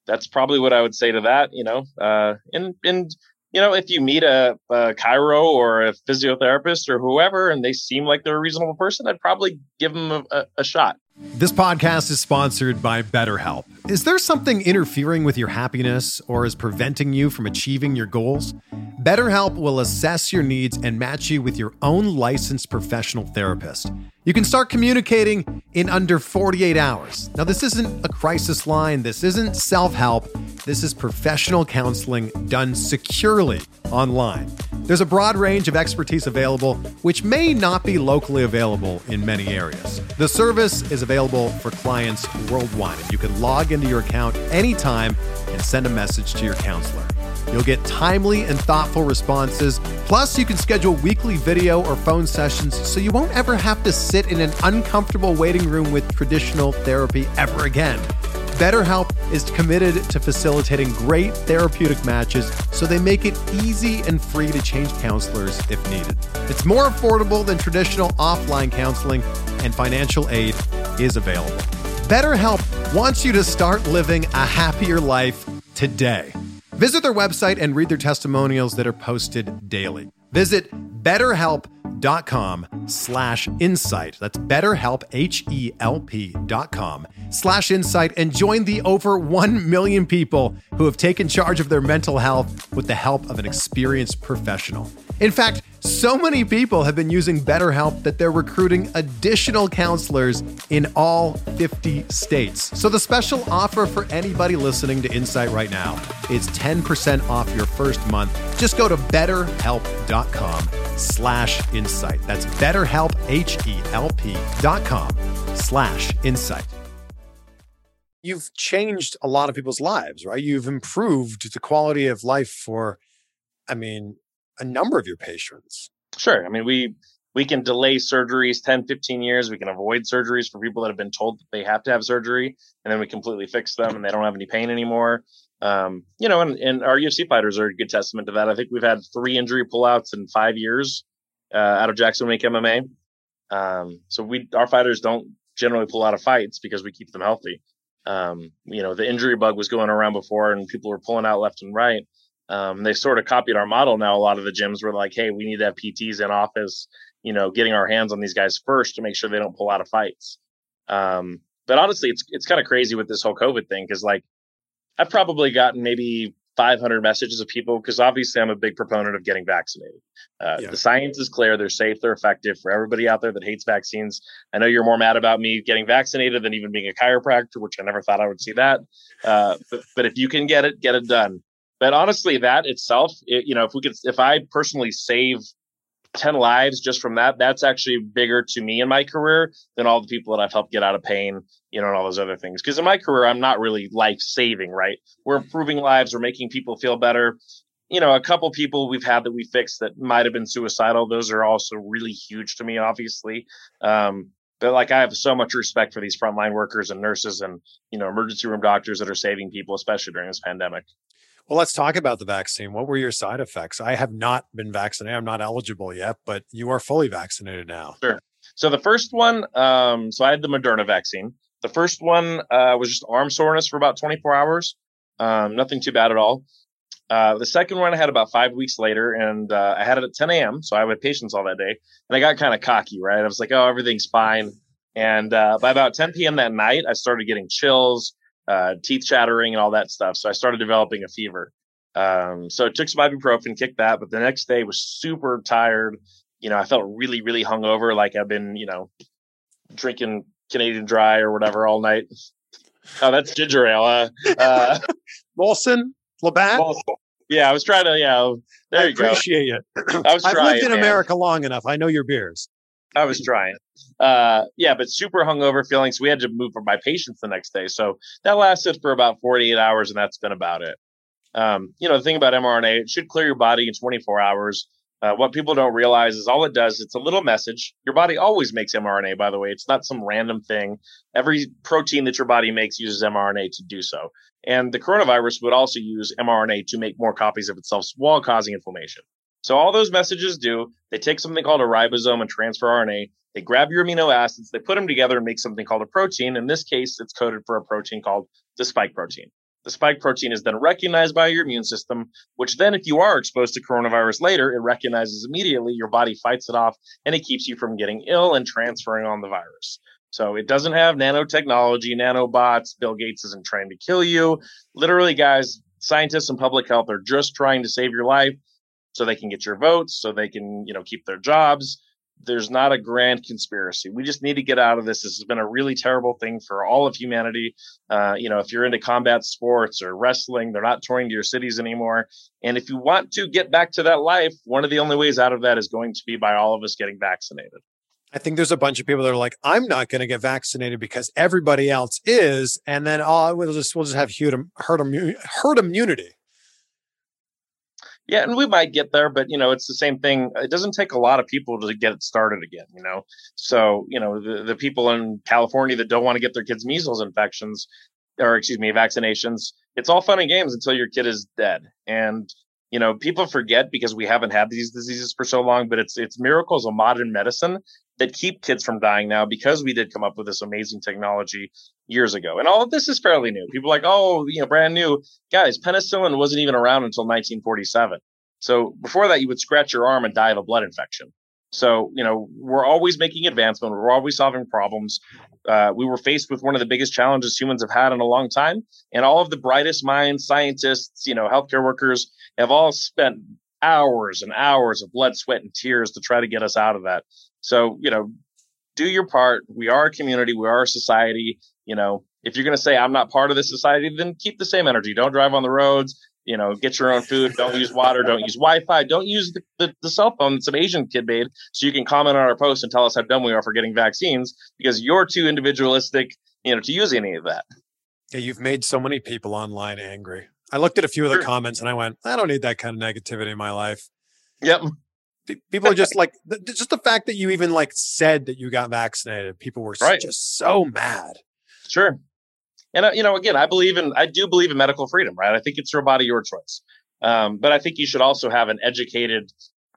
that's probably what I would say to that. You know, uh, and and you know, if you meet a, a or a physiotherapist or whoever, and they seem like they're a reasonable person, I'd probably give them a, a, a shot. This podcast is sponsored by BetterHelp. Is there something interfering with your happiness or is preventing you from achieving your goals? BetterHelp will assess your needs and match you with your own licensed professional therapist. You can start communicating in under 48 hours. Now, this isn't a crisis line, this isn't self help. This is professional counseling done securely online. There's a broad range of expertise available, which may not be locally available in many areas. The service is available for clients worldwide, and you can log into your account anytime and send a message to your counselor. You'll get timely and thoughtful responses. Plus, you can schedule weekly video or phone sessions so you won't ever have to sit in an uncomfortable waiting room with traditional therapy ever again. BetterHelp is committed to facilitating great therapeutic matches so they make it easy and free to change counselors if needed. It's more affordable than traditional offline counseling, and financial aid is available. BetterHelp wants you to start living a happier life today. Visit their website and read their testimonials that are posted daily. Visit betterhelp.com betterhelp.com slash insight. That's betterhelp, H-E-L-P dot com slash insight and join the over 1 million people who have taken charge of their mental health with the help of an experienced professional. In fact, so many people have been using BetterHelp that they're recruiting additional counselors in all 50 states. So the special offer for anybody listening to Insight right now is 10% off your first month. Just go to betterhelp.com slash insight. That's betterhelp, H-E-L-P dot com slash insight. You've changed a lot of people's lives, right? You've improved the quality of life for, I mean, a number of your patients. Sure. I mean, we we can delay surgeries 10, 15 years. We can avoid surgeries for people that have been told that they have to have surgery, and then we completely fix them and they don't have any pain anymore. Um, you know, and, and our UFC fighters are a good testament to that. I think we've had three injury pullouts in five years uh, out of Jackson Wink MMA. Um, so we our fighters don't generally pull out of fights because we keep them healthy. Um, you know, the injury bug was going around before, and people were pulling out left and right. Um, they sort of copied our model now. A lot of the gyms were like, "Hey, we need to have PTs in office, you know, getting our hands on these guys first to make sure they don't pull out of fights." Um, but honestly, it's it's kind of crazy with this whole COVID thing because like I've probably gotten maybe 500 messages of people because obviously I'm a big proponent of getting vaccinated. Uh, yeah. The science is clear; they're safe, they're effective. For everybody out there that hates vaccines, I know you're more mad about me getting vaccinated than even being a chiropractor, which I never thought I would see that. Uh, but, but if you can get it, get it done. But honestly, that itself, it, you know, if we could, if I personally save 10 lives just from that, that's actually bigger to me in my career than all the people that I've helped get out of pain, you know, and all those other things. Because in my career, I'm not really life saving, right? We're improving lives, we're making people feel better. You know, a couple people we've had that we fixed that might have been suicidal. Those are also really huge to me, obviously. Um, but like I have so much respect for these frontline workers and nurses and you know emergency room doctors that are saving people, especially during this pandemic. Well, let's talk about the vaccine. What were your side effects? I have not been vaccinated. I'm not eligible yet, but you are fully vaccinated now. Sure. So the first one, um, so I had the Moderna vaccine. The first one uh, was just arm soreness for about 24 hours. Um, nothing too bad at all. Uh, the second one I had about five weeks later, and uh, I had it at 10 a.m. So I had patients all that day, and I got kind of cocky, right? I was like, "Oh, everything's fine." And uh, by about 10 p.m. that night, I started getting chills uh, teeth chattering and all that stuff. So I started developing a fever. Um, so I took some ibuprofen, kicked that, but the next day was super tired. You know, I felt really, really hungover, like I've been, you know, drinking Canadian Dry or whatever all night. Oh, that's ginger ale. Uh, uh, [LAUGHS] Molson, Labatt. Yeah, I was trying to. Yeah, there I you appreciate go. Appreciate it. I was. I've lived in. America long enough. I know your beers. I was trying. Uh, yeah, but super hungover feeling. So we had to move for my patients the next day. So that lasted for about 48 hours, and that's been about it. Um, you know, the thing about mRNA, it should clear your body in 24 hours. Uh, what people don't realize is all it does, it's a little message. Your body always makes mRNA, by the way. It's not some random thing. Every protein that your body makes uses mRNA to do so. And the coronavirus would also use mRNA to make more copies of itself while causing inflammation. So all those messages do, they take something called a ribosome and transfer RNA. They grab your amino acids, they put them together and make something called a protein. In this case, it's coded for a protein called the spike protein. The spike protein is then recognized by your immune system, which then, if you are exposed to coronavirus later, it recognizes immediately, your body fights it off, and it keeps you from getting ill and transferring on the virus. So it doesn't have nanotechnology, nanobots. Bill Gates isn't trying to kill you. Literally, guys, scientists and public health are just trying to save your life so they can get your votes, so they can, you know, keep their jobs. There's not a grand conspiracy. We just need to get out of this. This has been a really terrible thing for all of humanity. Uh, you know, if you're into combat sports or wrestling, they're not touring to your cities anymore. And if you want to get back to that life, one of the only ways out of that is going to be by all of us getting vaccinated. I think there's a bunch of people that are like, I'm not going to get vaccinated because everybody else is, and then oh, we'll just we'll just have herd, herd, herd immunity. Yeah, and we might get there, but you know, it's the same thing. It doesn't take a lot of people to get it started again, you know. So, you know, the, the people in California that don't want to get their kids measles infections or excuse me, vaccinations, it's all fun and games until your kid is dead. And you know, people forget because we haven't had these diseases for so long, but it's it's miracles of modern medicine that keep kids from dying now because we did come up with this amazing technology years ago. And all of this is fairly new. People are like, oh, you know, brand new. Guys, penicillin wasn't even around until 1947. So before that, you would scratch your arm and die of a blood infection. So, you know, we're always making advancement. We're always solving problems. Uh, we were faced with one of the biggest challenges humans have had in a long time. And all of the brightest minds, scientists, you know, healthcare workers have all spent hours and hours of blood, sweat, and tears to try to get us out of that. So, you know, do your part. We are a community. We are a society. You know, if you're going to say I'm not part of this society, then keep the same energy. Don't drive on the roads you know, get your own food. Don't use water. Don't use Wi-Fi. Don't use the, the, the, cell phone that some Asian kid made so you can comment on our post and tell us how dumb we are for getting vaccines because you're too individualistic, you know, to use any of that. Yeah, you've made so many people online angry. I looked at a few of the sure. comments and I went, I don't need that kind of negativity in my life. Yep. People are just [LAUGHS] like, just the fact that you even like said that you got vaccinated, people were right. just so mad. Sure. And uh, you know, again, I believe in I do believe in medical freedom, right? I think it's your body, your choice. Um, but I think you should also have an educated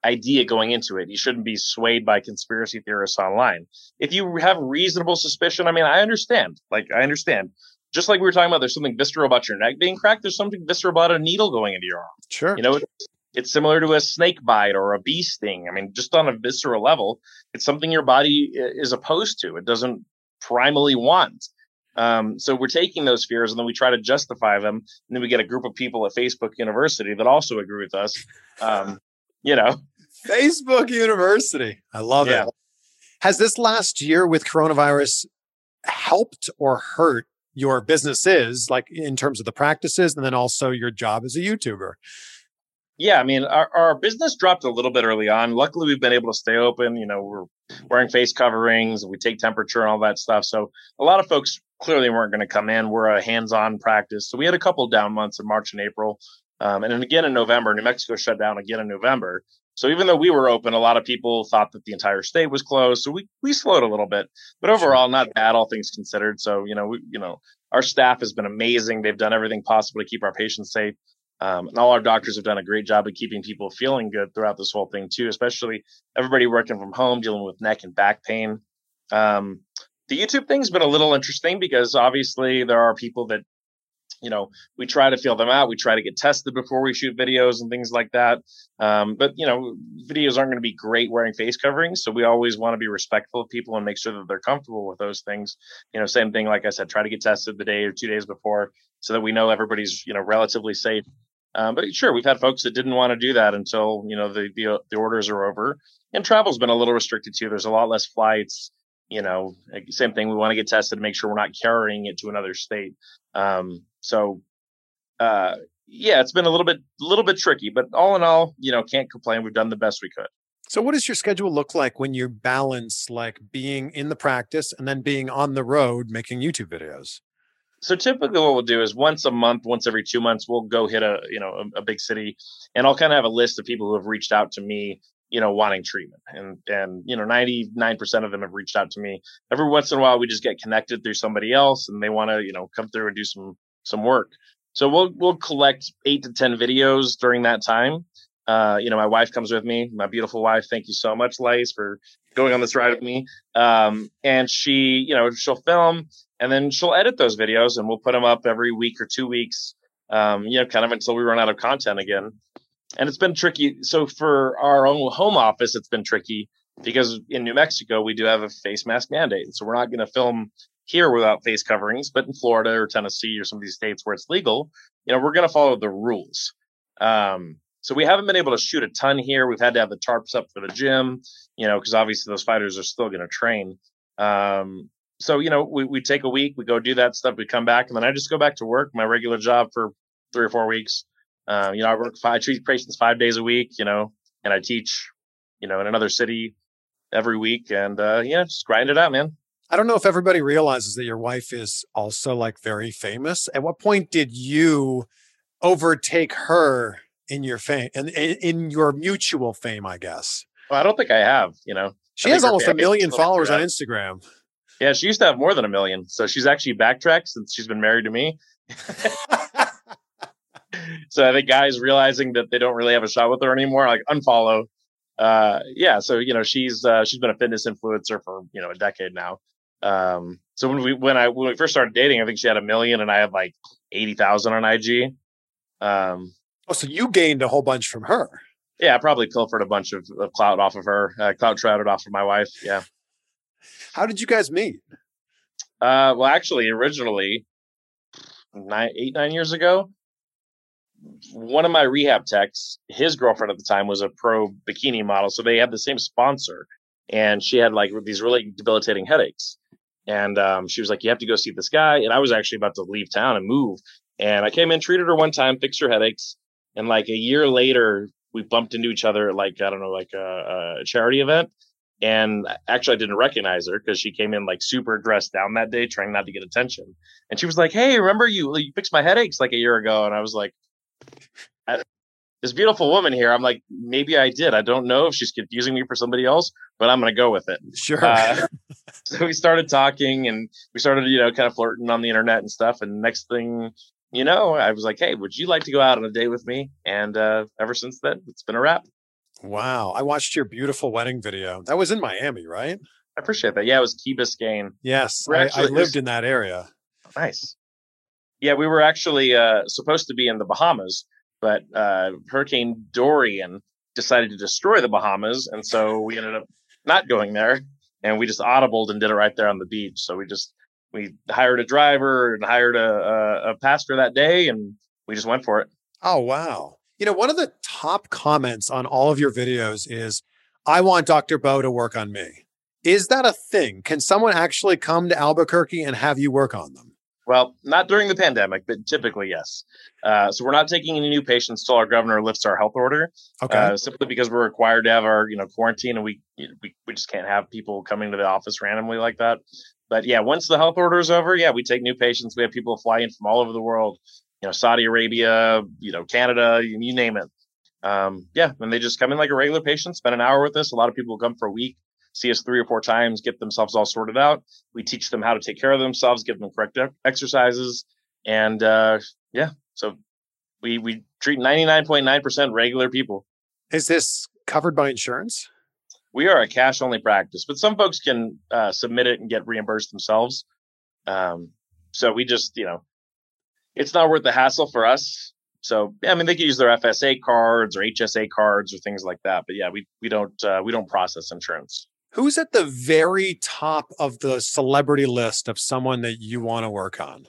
idea going into it. You shouldn't be swayed by conspiracy theorists online. If you have reasonable suspicion, I mean, I understand. Like, I understand. Just like we were talking about, there's something visceral about your neck being cracked. There's something visceral about a needle going into your arm. Sure. You know, it's, it's similar to a snake bite or a bee sting. I mean, just on a visceral level, it's something your body is opposed to. It doesn't primally want. Um, so we're taking those fears and then we try to justify them. And then we get a group of people at Facebook University that also agree with us. Um, you know, Facebook University. I love yeah. it. Has this last year with coronavirus helped or hurt your business is, like in terms of the practices and then also your job as a YouTuber? Yeah, I mean, our, our business dropped a little bit early on. Luckily, we've been able to stay open. You know, we're wearing face coverings, we take temperature and all that stuff. So a lot of folks clearly weren't going to come in. We're a hands-on practice, so we had a couple down months in March and April, um, and then again in November. New Mexico shut down again in November. So even though we were open, a lot of people thought that the entire state was closed. So we we slowed a little bit, but overall not bad, all things considered. So you know, we, you know, our staff has been amazing. They've done everything possible to keep our patients safe. Um, and all our doctors have done a great job of keeping people feeling good throughout this whole thing too, especially everybody working from home, dealing with neck and back pain. Um, the YouTube thing's been a little interesting because obviously there are people that, you know, we try to feel them out. We try to get tested before we shoot videos and things like that. Um, but you know, videos aren't going to be great wearing face coverings, so we always want to be respectful of people and make sure that they're comfortable with those things. You know, same thing. Like I said, try to get tested the day or two days before so that we know everybody's you know relatively safe. Um, but sure, we've had folks that didn't want to do that until you know the, the the orders are over, and travel's been a little restricted too. There's a lot less flights you know, same thing. We want to get tested to make sure we're not carrying it to another state. Um, so, uh, yeah, it's been a little bit, a little bit tricky, but all in all, you know, can't complain. We've done the best we could. So, what does your schedule look like when you balance like being in the practice and then being on the road making YouTube videos? So typically, what we'll do is once a month, once every two months, we'll go hit a you know a, a big city, and I'll kind of have a list of people who have reached out to me you know, wanting treatment. And and you know, 99% of them have reached out to me. Every once in a while we just get connected through somebody else and they want to, you know, come through and do some some work. So we'll we'll collect 8 to 10 videos during that time. Uh, you know, my wife comes with me, my beautiful wife. Thank you so much, Lace, for going on this ride with me. Um, and she, you know, she'll film and then she'll edit those videos and we'll put them up every week or two weeks. Um, you know, kind of until we run out of content again and it's been tricky. So for our own home office, it's been tricky because in New Mexico we do have a face mask mandate, so we're not going to film here without face coverings. But in Florida or Tennessee or some of these states where it's legal, you know, we're going to follow the rules. Um, so we haven't been able to shoot a ton here. We've had to have the tarps up for the gym, you know, because obviously those fighters are still going to train. Um, so you know, we we take a week, we go do that stuff, we come back, and then I just go back to work, my regular job for three or four weeks um, you know, I work five, I treat patients five days a week, you know, and I teach, you know, in another city every week and, uh, yeah, just grind it out, man. I don't know if everybody realizes that your wife is also like very famous. At what point did you overtake her in your fame and in your mutual fame, I guess? Well, I don't think I have, you know. She has almost a million followers on Instagram. Yeah, she used to have more than a million. So she's actually backtracked since she's been married to me. [LAUGHS] [LAUGHS] so I think guys realizing that they don't really have a shot with her anymore, like unfollow. Uh, yeah, so you know she's uh, she's been a fitness influencer for you know a decade now. Um, so when we when I when we first started dating, I think she had a million and I had like eighty thousand on IG. Um, oh, so you gained a whole bunch from her. Yeah, I probably pilfered a bunch of, of clout off of her, uh, clout trouted off of my wife. Yeah. How did you guys meet? Uh, well, actually, originally, nine, eight, nine years ago, one of my rehab techs, his girlfriend at the time was a pro bikini model, so they had the same sponsor, and she had like these really debilitating headaches, and um, she was like, "You have to go see this guy," and I was actually about to leave town and move, and I came in, treated her one time, fixed her headaches, and like a year later, we bumped into each other like I don't know, like a, a charity event, and actually, I didn't recognize her because she came in like super dressed down that day, trying not to get attention. And she was like, "Hey, remember you you fixed my headaches like a year ago?" And I was like, "This beautiful woman here." I'm like, "Maybe I did. I don't know if she's confusing me for somebody else, but I'm gonna go with it." Sure. Uh, [LAUGHS] [LAUGHS] so we started talking, and we started, you know, kind of flirting on the internet and stuff. And next thing you know, I was like, "Hey, would you like to go out on a date with me?" And uh, ever since then, it's been a wrap. Wow. I watched your beautiful wedding video. That was in Miami, right? I appreciate that. Yeah, it was Key Biscayne. Yes. I, I actually- lived in that area. Nice. Yeah, we were actually uh, supposed to be in the Bahamas, but uh, Hurricane Dorian decided to destroy the Bahamas, and so we ended up not going there, and we just audibled and did it right there on the beach. So we just we hired a driver and hired a, a, a pastor that day, and we just went for it. Oh, wow. You know, one of the top comments on all of your videos is, I want Dr. Beau to work on me. Is that a thing? Can someone actually come to Albuquerque and have you work on them? Well, not during the pandemic, but typically yes. Uh, so we're not taking any new patients till our governor lifts our health order. Okay. uh, simply because we're required to have our you know quarantine and we, we we just can't have people coming to the office randomly like that but yeah once the health order is over yeah we take new patients we have people fly in from all over the world you know saudi arabia you know canada you, you name it um, yeah and they just come in like a regular patient spend an hour with us a lot of people come for a week see us three or four times get themselves all sorted out we teach them how to take care of themselves give them correct exercises and uh, yeah so we we treat 99.9% regular people Is this covered by insurance? we are a cash only practice, but some folks can uh, submit it and get reimbursed themselves. Um, so we just, you know, it's not worth the hassle for us. So yeah, I mean, they could use their FSA cards or HSA cards or things like that. But yeah, we we don't uh, we don't process insurance. Who's at the very top of the celebrity list of someone that you want to work on?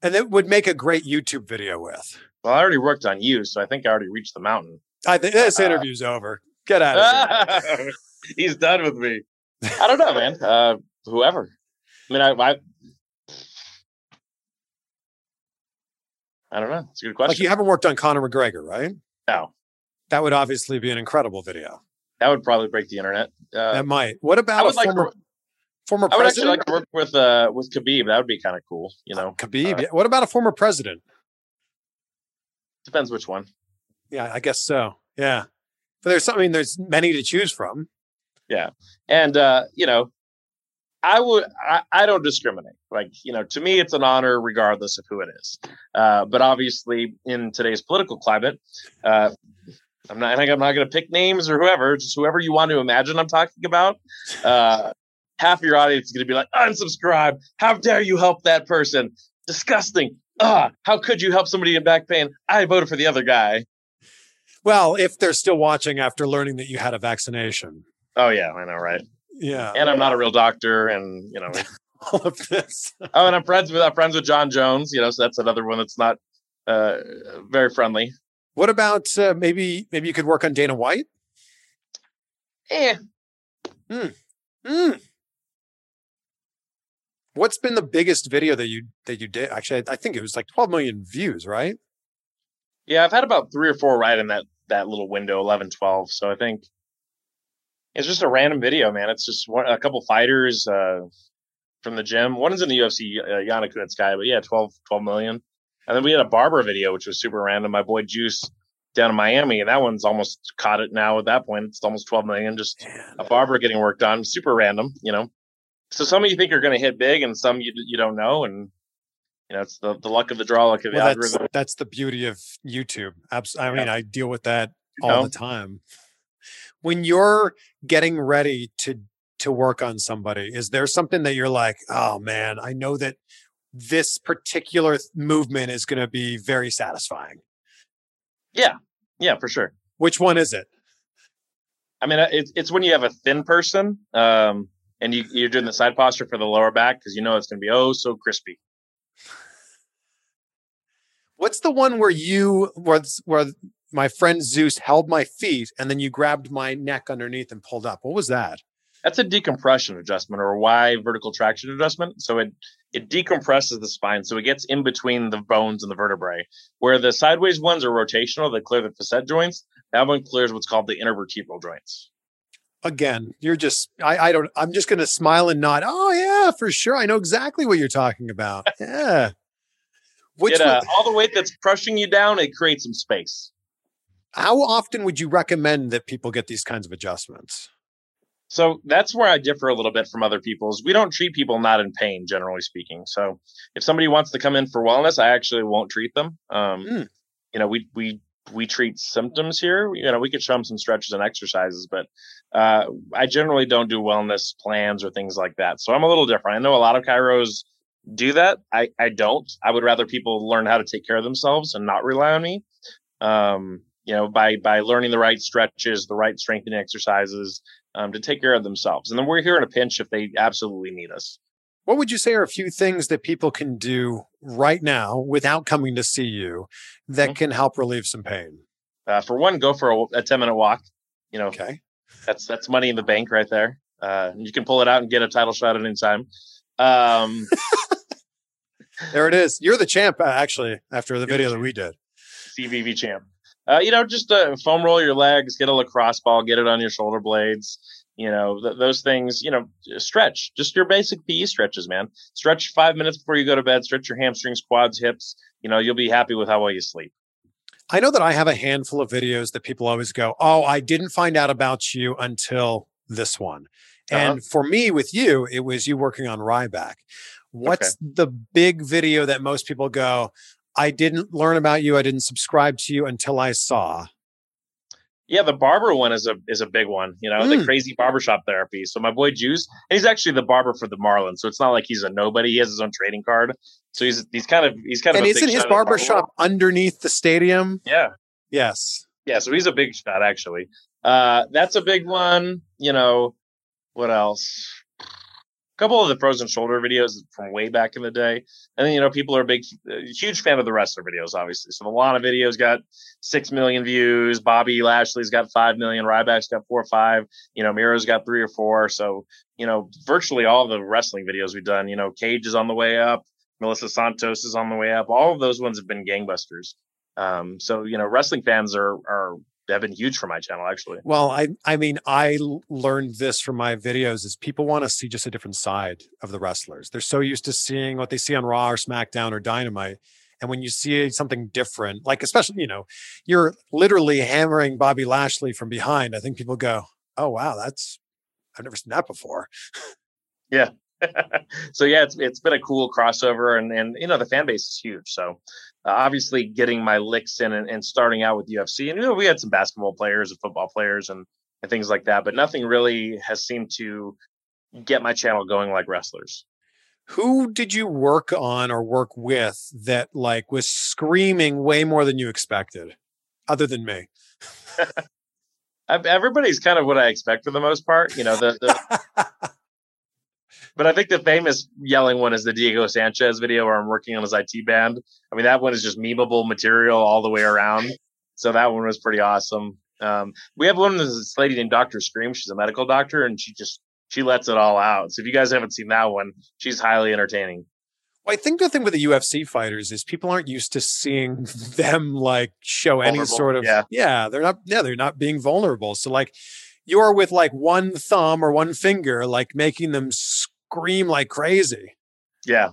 And that would make a great YouTube video with. Well, I already worked on you, so I think I already reached the mountain. I think this Uh, [LAUGHS] interview's over. Get out of here. [LAUGHS] He's done with me. I don't know, man. Uh, whoever. I mean, I, I I don't know. It's a good question. Like you haven't worked on Conor McGregor, right? no, That would obviously be an incredible video. That would probably break the internet. Uh, That might. What about a would like former, to, former I would actually president? like to work with uh with Khabib. That would be kind of cool. You know, Khabib. uh, yeah. What about a former president? depends which one. Yeah, I guess so. Yeah. But there's something, there's many to choose from. Yeah, and uh, you know, I would I, I don't discriminate. Like, you know, to me it's an honor regardless of who it is. Uh, but obviously in today's political climate, uh I'm not I'm not gonna pick names or whoever, just whoever you want to imagine I'm talking about. Uh half your audience is gonna be like, unsubscribe. How dare you help that person? Disgusting. Ah, how could you help somebody in back pain? I voted for the other guy. Well, if they're still watching after learning that you had a vaccination. Oh yeah, I know, right? Yeah. And I'm not a real doctor, and you know, [LAUGHS] All of this. Oh, and I'm friends with I'm friends with Jon Jones. You know, so that's another one that's not uh, very friendly. What about uh, maybe maybe you could work on Dana White? Eh, Mm. What's been the biggest video that you that you did? Actually, I, I think it was like 12 million views, right? yeah, I've had about three or four right in that that little window, 11, 12. So I think it's just a random video, man. It's just one, a couple fighters uh, from the gym. One is in the UFC, uh, Yana Kunitskaya, but yeah, 12, 12 million. And then we had a barber video, which was super random. My boy Juice down in Miami, and that one's almost caught it now. At that point, it's almost 12 million. Just a barber getting work done, super random, you know. So some of you think you're going to hit big, and some you you don't know, and you know it's the, the luck of the draw, luck of the Well, that's algorithm. that's the beauty of YouTube. Abs- I Yeah. mean, I deal with that You all know? the time. When you're getting ready to to work on somebody, is there something that you're like, oh man, I know that this particular movement is going to be very satisfying. Yeah, Yeah, for sure. Which one is it? I mean, uh, it's it's when you have a thin person, um, and you you're doing the side posture for the lower back because you know it's going to be oh so crispy. What's the one where you where where my friend Zeus held my feet and then you grabbed my neck underneath and pulled up? What was that? That's a decompression adjustment or Y vertical traction adjustment. So it it decompresses the spine, so it gets in between the bones and the vertebrae. Where the sideways ones are rotational, they clear the facet joints. That one clears what's called the intervertebral joints. Again, you're just I, I don't I'm just gonna smile and nod. Oh yeah, for sure. I know exactly what you're talking about. [LAUGHS] Yeah. Which it, uh, all the weight that's crushing you down, it creates some space. How often would you recommend that people get these kinds of adjustments? So that's where I differ a little bit from other people is We don't treat people not in pain, generally speaking. So if somebody wants to come in for wellness, I actually won't treat them. Um, mm. You know, we we we treat symptoms here. You know, we could show them some stretches and exercises, but uh, I generally don't do wellness plans or things like that. So I'm a little different. I know a lot of chiros do that. I, I don't. I would rather people learn how to take care of themselves and not rely on me. Um, you know, by by learning the right stretches, the right strengthening exercises um, to take care of themselves. And then we're here in a pinch if they absolutely need us. What would you say are a few things that people can do right now without coming to see you that mm-hmm. can help relieve some pain? Uh, for one, go for a, a, 10 minute walk. You know, okay. That's that's money in the bank right there. Uh, you can pull it out and get a title shot at any time. Um, [LAUGHS] there it is. You're the champ, uh, actually, after the video that we did. CVV champ. Uh, you know, just uh, foam roll your legs, get a lacrosse ball, get it on your shoulder blades. You know, th- those things, you know, stretch, just your basic PE stretches, man. Stretch five minutes before you go to bed, stretch your hamstrings, quads, hips. You know, you'll be happy with how well you sleep. I know that I have a handful of videos that people always go, Oh, I didn't find out about you until this one. Uh-huh. And for me, with you, it was you working on Ryback. What's okay. the big video that most people go, I didn't learn about you, I didn't subscribe to you until I saw? Yeah, the barber one is a is a big one. You know, mm. the crazy barbershop therapy. So my boy Juice, he's actually the barber for the Marlins. So it's not like he's a nobody. He has his own trading card. So he's he's kind of he's kind and of. And isn't his barbershop underneath the stadium? Yeah. Yes. Yeah. So he's a big shot actually. Uh, that's a big one. You know, what else? Couple of the frozen shoulder videos from way back in the day, and then you know people are a big, huge fan of the wrestler videos, obviously. So the Lana videos got six million views. Bobby Lashley's got five million. Ryback's got four or five. You know, Miro's got three or four. So you know, virtually all the wrestling videos we've done. You know, Cage is on the way up. Melissa Santos is on the way up. All of those ones have been gangbusters. Um, so you know, wrestling fans are are have been huge for my channel actually. Well, I I mean I learned this from my videos is people want to see just a different side of the wrestlers. They're so used to seeing what they see on Raw or SmackDown or Dynamite. And when you see something different, like especially, you know, you're literally hammering Bobby Lashley from behind, I think people go, Oh wow, that's I've never seen that before. Yeah. [LAUGHS] so yeah, it's it's been a cool crossover and and you know the fan base is huge. So uh, obviously getting my licks in and, and, starting out with UFC. And you know, we had some basketball players and football players and, and things like that, but nothing really has seemed to get my channel going like wrestlers. Who did you work on or work with that like was screaming way more than you expected, other than me? [LAUGHS] Everybody's kind of what I expect for the most part. You know, the, the [LAUGHS] But I think the famous yelling one is the Diego Sanchez video where I'm working on his IT band. I mean, that one is just memeable material all the way around. So that one was pretty awesome. Um, we have one this lady named Dr. Scream. She's a medical doctor and she just, she lets it all out. So if you guys haven't seen that one, she's highly entertaining. Well, I think the thing with the UFC fighters is people aren't used to seeing [LAUGHS] them like show vulnerable, any sort of, yeah. yeah, they're not, yeah, they're not being vulnerable. So like, you're with like one thumb or one finger, like making them scream like crazy. Yeah.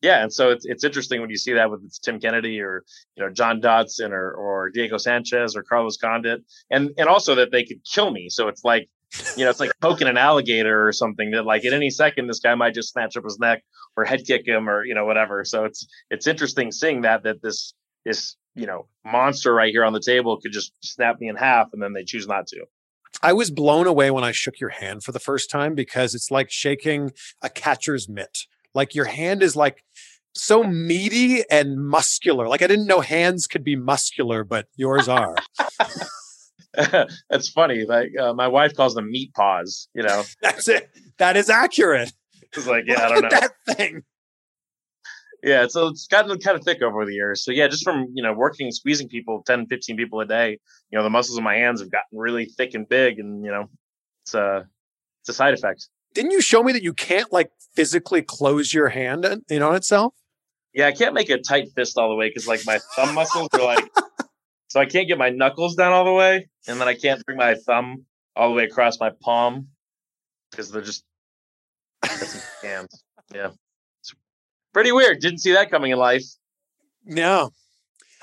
Yeah, and so it's it's interesting when you see that with Tim Kennedy or you know John Dodson or or Diego Sanchez or Carlos Condit, and and also that they could kill me. So it's like you know it's like poking an alligator or something that like at any second this guy might just snatch up his neck or head kick him or you know whatever. So it's it's interesting seeing that that this this you know monster right here on the table could just snap me in half and then they choose not to. I was blown away when I shook your hand for the first time because it's like shaking a catcher's mitt. Like your hand is like so meaty and muscular. Like I didn't know hands could be muscular, but yours are. [LAUGHS] That's funny. Like uh, my wife calls them meat paws. You know, [LAUGHS] That's it. That is accurate. it's like yeah, I don't know. that thing. Yeah, so it's gotten kind of thick over the years. So yeah, just from you know working, squeezing people, 10, 15 people a day, you know, the muscles in my hands have gotten really thick and big, and you know, it's a it's a side effect. Didn't you show me that you can't like physically close your hand in, in on itself? Yeah, I can't make a tight fist all the way because like my thumb muscles are like, [LAUGHS] so I can't get my knuckles down all the way, and then I can't bring my thumb all the way across my palm because they're just hands. Yeah, pretty weird. Didn't see that coming in life. No.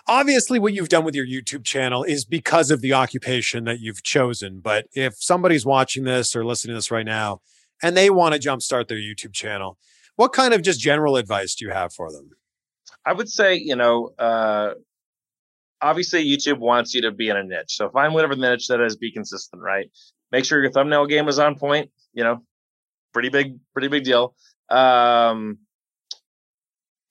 Obviously, what you've done with your YouTube channel is because of the occupation that you've chosen. But if somebody's watching this or listening to this right now and they want to jumpstart their YouTube channel, what kind of just general advice do you have for them? I would say, you know, uh, obviously YouTube wants you to be in a niche. So find whatever the niche that is, be consistent, right? Make sure your thumbnail game is on point, you know, pretty big, pretty big deal. Um,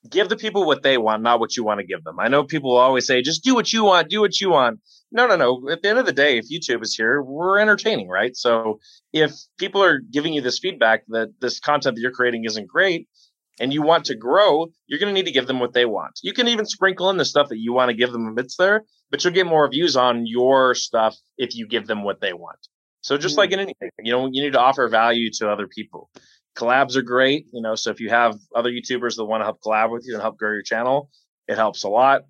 give the people what they want, not what you want to give them. I know people always say, just do what you want, do what you want. No, no, no. At the end of the day, if YouTube is here, we're entertaining, right? So if people are giving you this feedback that this content that you're creating isn't great and you want to grow, you're going to need to give them what they want. You can even sprinkle in the stuff that you want to give them if it's there, but you'll get more views on your stuff if you give them what they want. So just hmm. like in anything, you know, you need to offer value to other people. Collabs are great, you know. So if you have other YouTubers that want to help collab with you and help grow your channel, it helps a lot.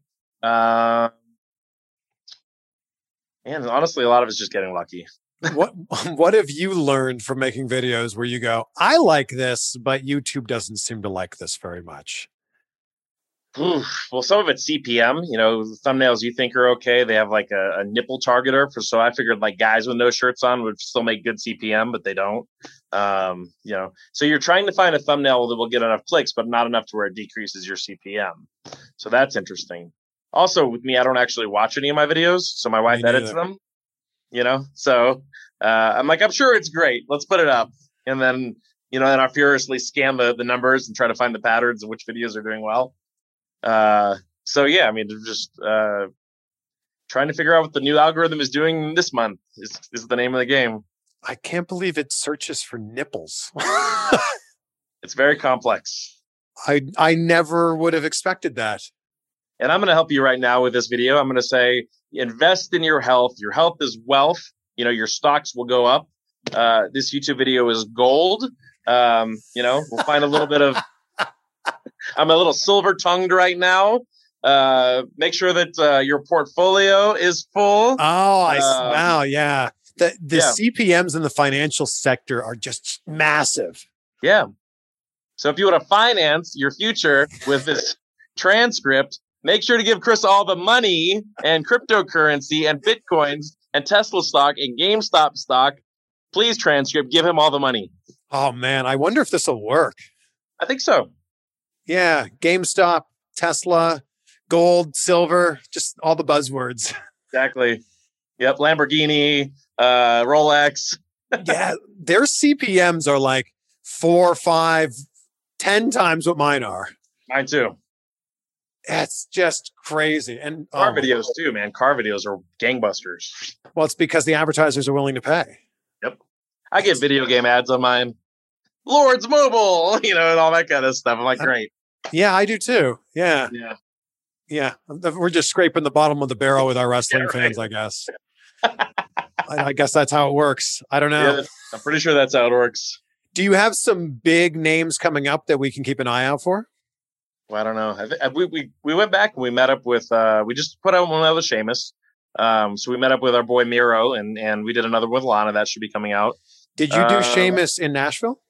Uh, and honestly, a lot of it's just getting lucky. [LAUGHS] what what have you learned from making videos where you go, I like this, but YouTube doesn't seem to like this very much? Well, some of it's CPM. You know, the thumbnails you think are okay. They have like a, a nipple targeter for. So I figured like guys with no shirts on would still make good CPM, but they don't. Um, you know, so you're trying to find a thumbnail that will get enough clicks, but not enough to where it decreases your CPM. So that's interesting. Also, with me, I don't actually watch any of my videos, so my wife edits them. You know, so uh, I'm like, I'm sure it's great. Let's put it up, and then you know, then I furiously scan the the numbers and try to find the patterns of which videos are doing well. Uh, so yeah, I mean, just uh, trying to figure out what the new algorithm is doing this month is, is the name of the game. I can't believe it searches for nipples. [LAUGHS] It's very complex. I I never would have expected that. And I'm going to help you right now with this video. I'm going to say invest in your health. Your health is wealth. You know, your stocks will go up. Uh, this YouTube video is gold. Um, you know, we'll find a little bit of. [LAUGHS] I'm a little silver tongued right now. Uh, make sure that uh, your portfolio is full. Oh, I s- Um, wow, yeah. The the yeah. CPMS in the financial sector are just massive. Yeah. So if you want to finance your future with this transcript, make sure to give Chris all the money and cryptocurrency and bitcoins and Tesla stock and GameStop stock. Please transcript, give him all the money. Oh man, I wonder if this will work. I think so. Yeah, GameStop, Tesla, gold, silver, just all the buzzwords. [LAUGHS] Exactly. Yep. Lamborghini, uh, Rolex. [LAUGHS] yeah, their CPMS are like four, five, ten times what mine are. Mine too. That's just crazy. And Car oh videos too, man. Car videos are gangbusters. well, it's because the advertisers are willing to pay. Yep. I get video game ads on mine. Lords Mobile, [LAUGHS] you know, and all that kind of stuff. I'm like, great. Yeah, I do too. Yeah, Yeah. yeah. We're just scraping the bottom of the barrel with our [LAUGHS] wrestling Yeah, right. fans, I guess. I, I guess that's how it works. I don't know. Yeah, I'm pretty sure that's how it works. Do you have some big names coming up that we can keep an eye out for? Well, I don't know. I th- we, we we went back and we met up with. Uh, we just put out one with Sheamus. Um, so we met up with our boy Miro and and we did another with Lana that should be coming out. Did you do Uh, Sheamus in Nashville?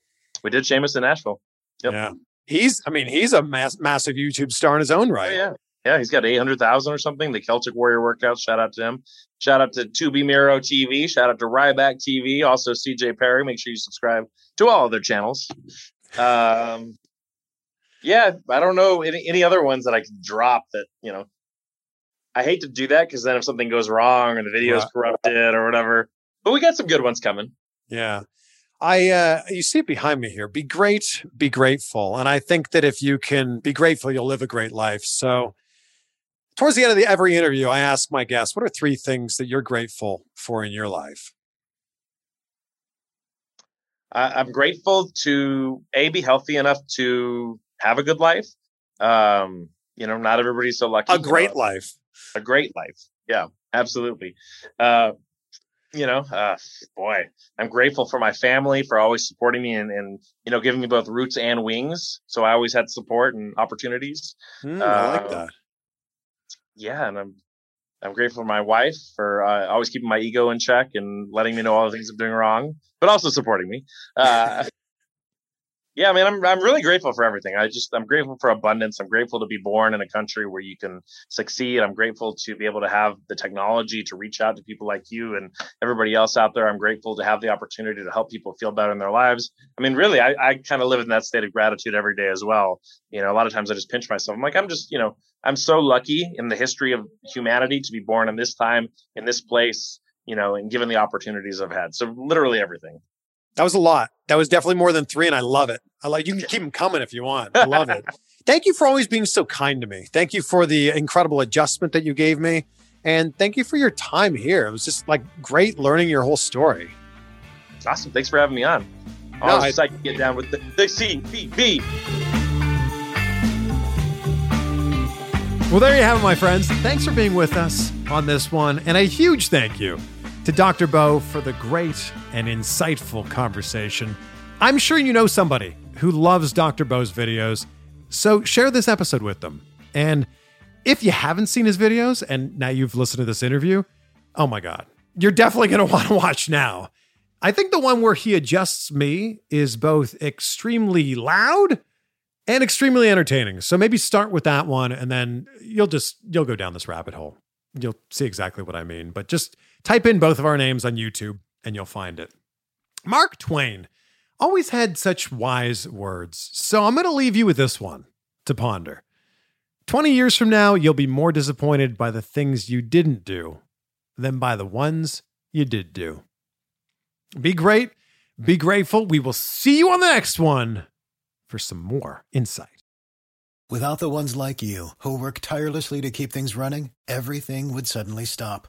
We did Sheamus in Nashville. Yep. Yeah. He's, I mean, he's a mass, massive YouTube star in his own Oh, right. yeah, yeah. He's got eight hundred thousand or something. The Celtic Warrior workout. Shout out to him. Shout out to 2B Miro TV. Shout out to Ryback TV. Also CJ Perry. Make sure you subscribe to all of their channels. Um, yeah, I don't know any any other ones that I can drop that you know. I hate to do that because then if something goes wrong or the video is Right. corrupted or whatever, but we got some good ones coming. Yeah. I uh you see it behind me here. Be great, be grateful. And I think that if you can be grateful, you'll live a great life. So Towards the end of the, every interview, I ask my guests, what are three things that you're grateful for in your life? I, am grateful to a be healthy enough to have a good life. Um, you know, not everybody's so lucky. A great life. A great life. Yeah, absolutely. Uh, you know, uh, boy, I'm grateful for my family for always supporting me and, and, you know, giving me both roots and wings. So I always had support and opportunities. Mm, I like uh, that. Yeah, and I'm I'm grateful for my wife for uh, always keeping my ego in check and letting me know all the things I'm doing wrong, but also supporting me. [LAUGHS] Yeah, I mean, I'm I'm really grateful for everything. I just I'm grateful for abundance. I'm grateful to be born in a country where you can succeed. I'm grateful to be able to have the technology to reach out to people like you and everybody else out there. I'm grateful to have the opportunity to help people feel better in their lives. I mean, really, I, I kind of live in that state of gratitude every day as well. You know, a lot of times I just pinch myself. I'm like, I'm just, you know, I'm so lucky in the history of humanity to be born in this time, in this place, you know, and given the opportunities I've had. So literally everything. That was a lot. That was definitely more than three, and I love it. I like you can keep them coming if you want. [LAUGHS] I love it. thank you for always being so kind to me. Thank you for the incredible adjustment that you gave me, and thank you for your time here. It was just like great learning your whole story. Awesome. Thanks for having me on. I no, was I, to get down with the, the CBB. Well, there you have it, my friends. Thanks for being with us on this one, and a huge thank you to Dr. Beau for the great and insightful conversation. I'm sure you know somebody who loves Dr. Beau's videos, so share this episode with them. And if you haven't seen his videos and now you've listened to this interview, oh my God, you're definitely going [LAUGHS] to want to watch now. I think the one where he adjusts me is both extremely loud and extremely entertaining. So maybe start with that one and then you'll just you'll go down this rabbit hole. You'll see exactly what I mean. But just Type in both of our names on YouTube and you'll find it. Mark Twain always had such wise words, so I'm going to leave you with this one to ponder. 20 years from now, you'll be more disappointed by the things you didn't do than by the ones you did do. Be great, be grateful. We will see you on the next one for some more insight. Without the ones like you, who work tirelessly to keep things running, everything would suddenly stop